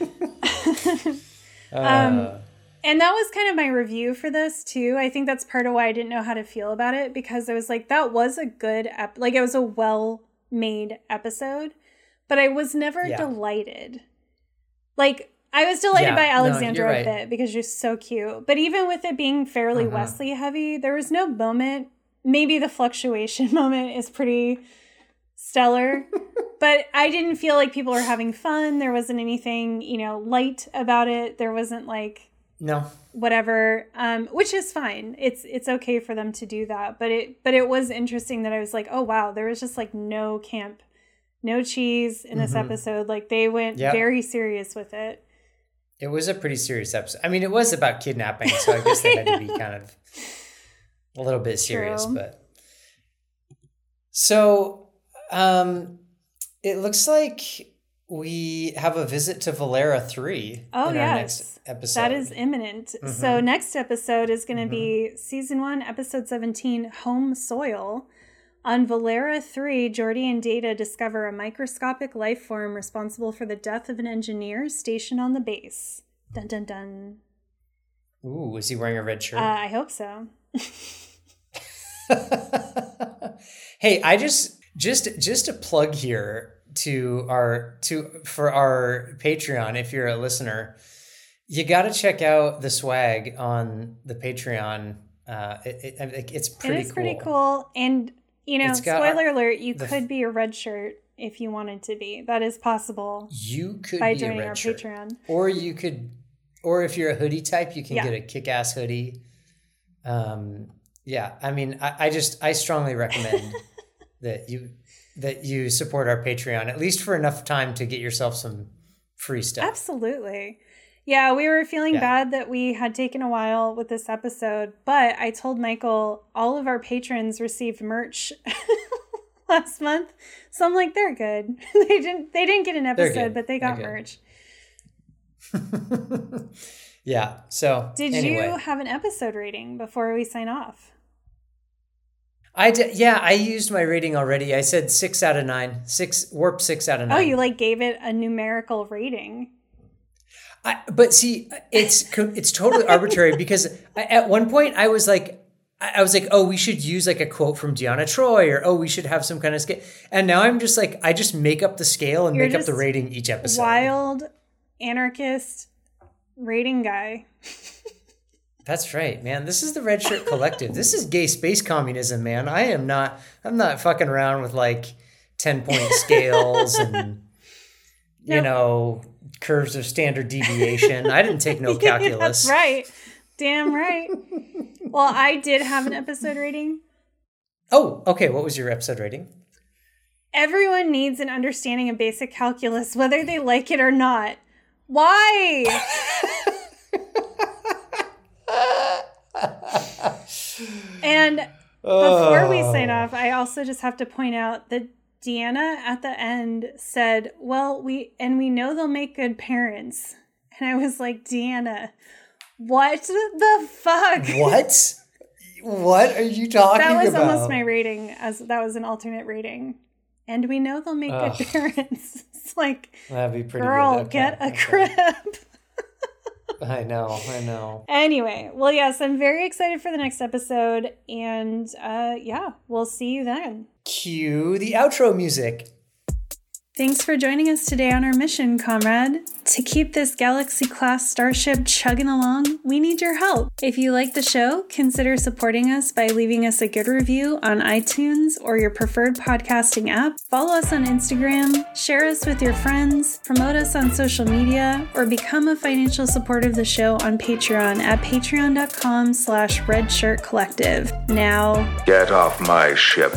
um, uh and that was kind of my review for this too. I think that's part of why I didn't know how to feel about it because I was like, that was a good ep- like it was a well made episode, but I was never yeah. delighted. Like I was delighted yeah, by Alexandra no, right. a bit because she's so cute. But even with it being fairly uh-huh. Wesley heavy, there was no moment. Maybe the fluctuation moment is pretty stellar. but I didn't feel like people were having fun. There wasn't anything, you know, light about it. There wasn't like no. Whatever. Um, which is fine. It's it's okay for them to do that. But it but it was interesting that I was like, oh wow, there was just like no camp, no cheese in this mm-hmm. episode. Like they went yep. very serious with it. It was a pretty serious episode. I mean, it was about kidnapping, so I guess they had to be kind of a little bit serious, True. but so um it looks like we have a visit to Velara 3 oh, in yes. our next episode. That is imminent. Mm-hmm. So, next episode is going to mm-hmm. be season one, episode 17 Home Soil. On Velara 3, Geordi and Data discover a microscopic life form responsible for the death of an engineer stationed on the base. Dun dun dun. Ooh, is he wearing a red shirt? Uh, I hope so. hey, I just just just a plug here to our to for our Patreon if you're a listener. You got to check out the swag on the Patreon. Uh, it, it, it's pretty. It is cool. pretty cool, and you know, spoiler our, alert: you could be a red shirt if you wanted to be. That is possible. You could by joining our shirt. Patreon, or you could, or if you're a hoodie type, you can yeah. get a kick-ass hoodie. Um, yeah, I mean, I, I just I strongly recommend that you that you support our Patreon, at least for enough time to get yourself some free stuff. Absolutely. Yeah, we were feeling yeah. bad that we had taken a while with this episode, but I told Michael all of our patrons received merch last month. So I'm like, they're good. they didn't they didn't get an episode, but they got merch. yeah. So did anyway. you have an episode rating before we sign off? I did, yeah, I used my rating already. I said six out of nine, six warp six out of oh, nine. Oh, you like gave it a numerical rating. I, but see, it's it's totally arbitrary because I, at one point I was like, I was like, oh, we should use like a quote from Deanna Troi, or oh, we should have some kind of scale. And now I'm just like, I just make up the scale and You're make up the rating each episode. Wild anarchist rating guy. That's right, man. This is the Red Shirt Collective. this is gay space communism, man. I am not. I'm not fucking around with like ten point scales and you nope. know curves of standard deviation. I didn't take no calculus. That's right. Damn right. well, I did have an episode rating. Oh, okay. What was your episode rating? Everyone needs an understanding of basic calculus, whether they like it or not. Why? and before we sign off, I also just have to point out that Deanna at the end said, Well, we and we know they'll make good parents. And I was like, Deanna, what the fuck? What? What are you talking about? That was about? almost my rating as that was an alternate rating. And we know they'll make Ugh. good parents. it's like That'd be pretty girl, okay. get a okay. grip. I know, I know. Anyway, well, yes, I'm very excited for the next episode, and uh, yeah, we'll see you then. Cue the outro music. Thanks for joining us today on our mission, comrade. To keep this galaxy class starship chugging along, we need your help. If you like the show, consider supporting us by leaving us a good review on iTunes or your preferred podcasting app. Follow us on Instagram, share us with your friends, promote us on social media, or become a financial supporter of the show on Patreon at patreon.com slash redshirtcollective. Now, get off my ship.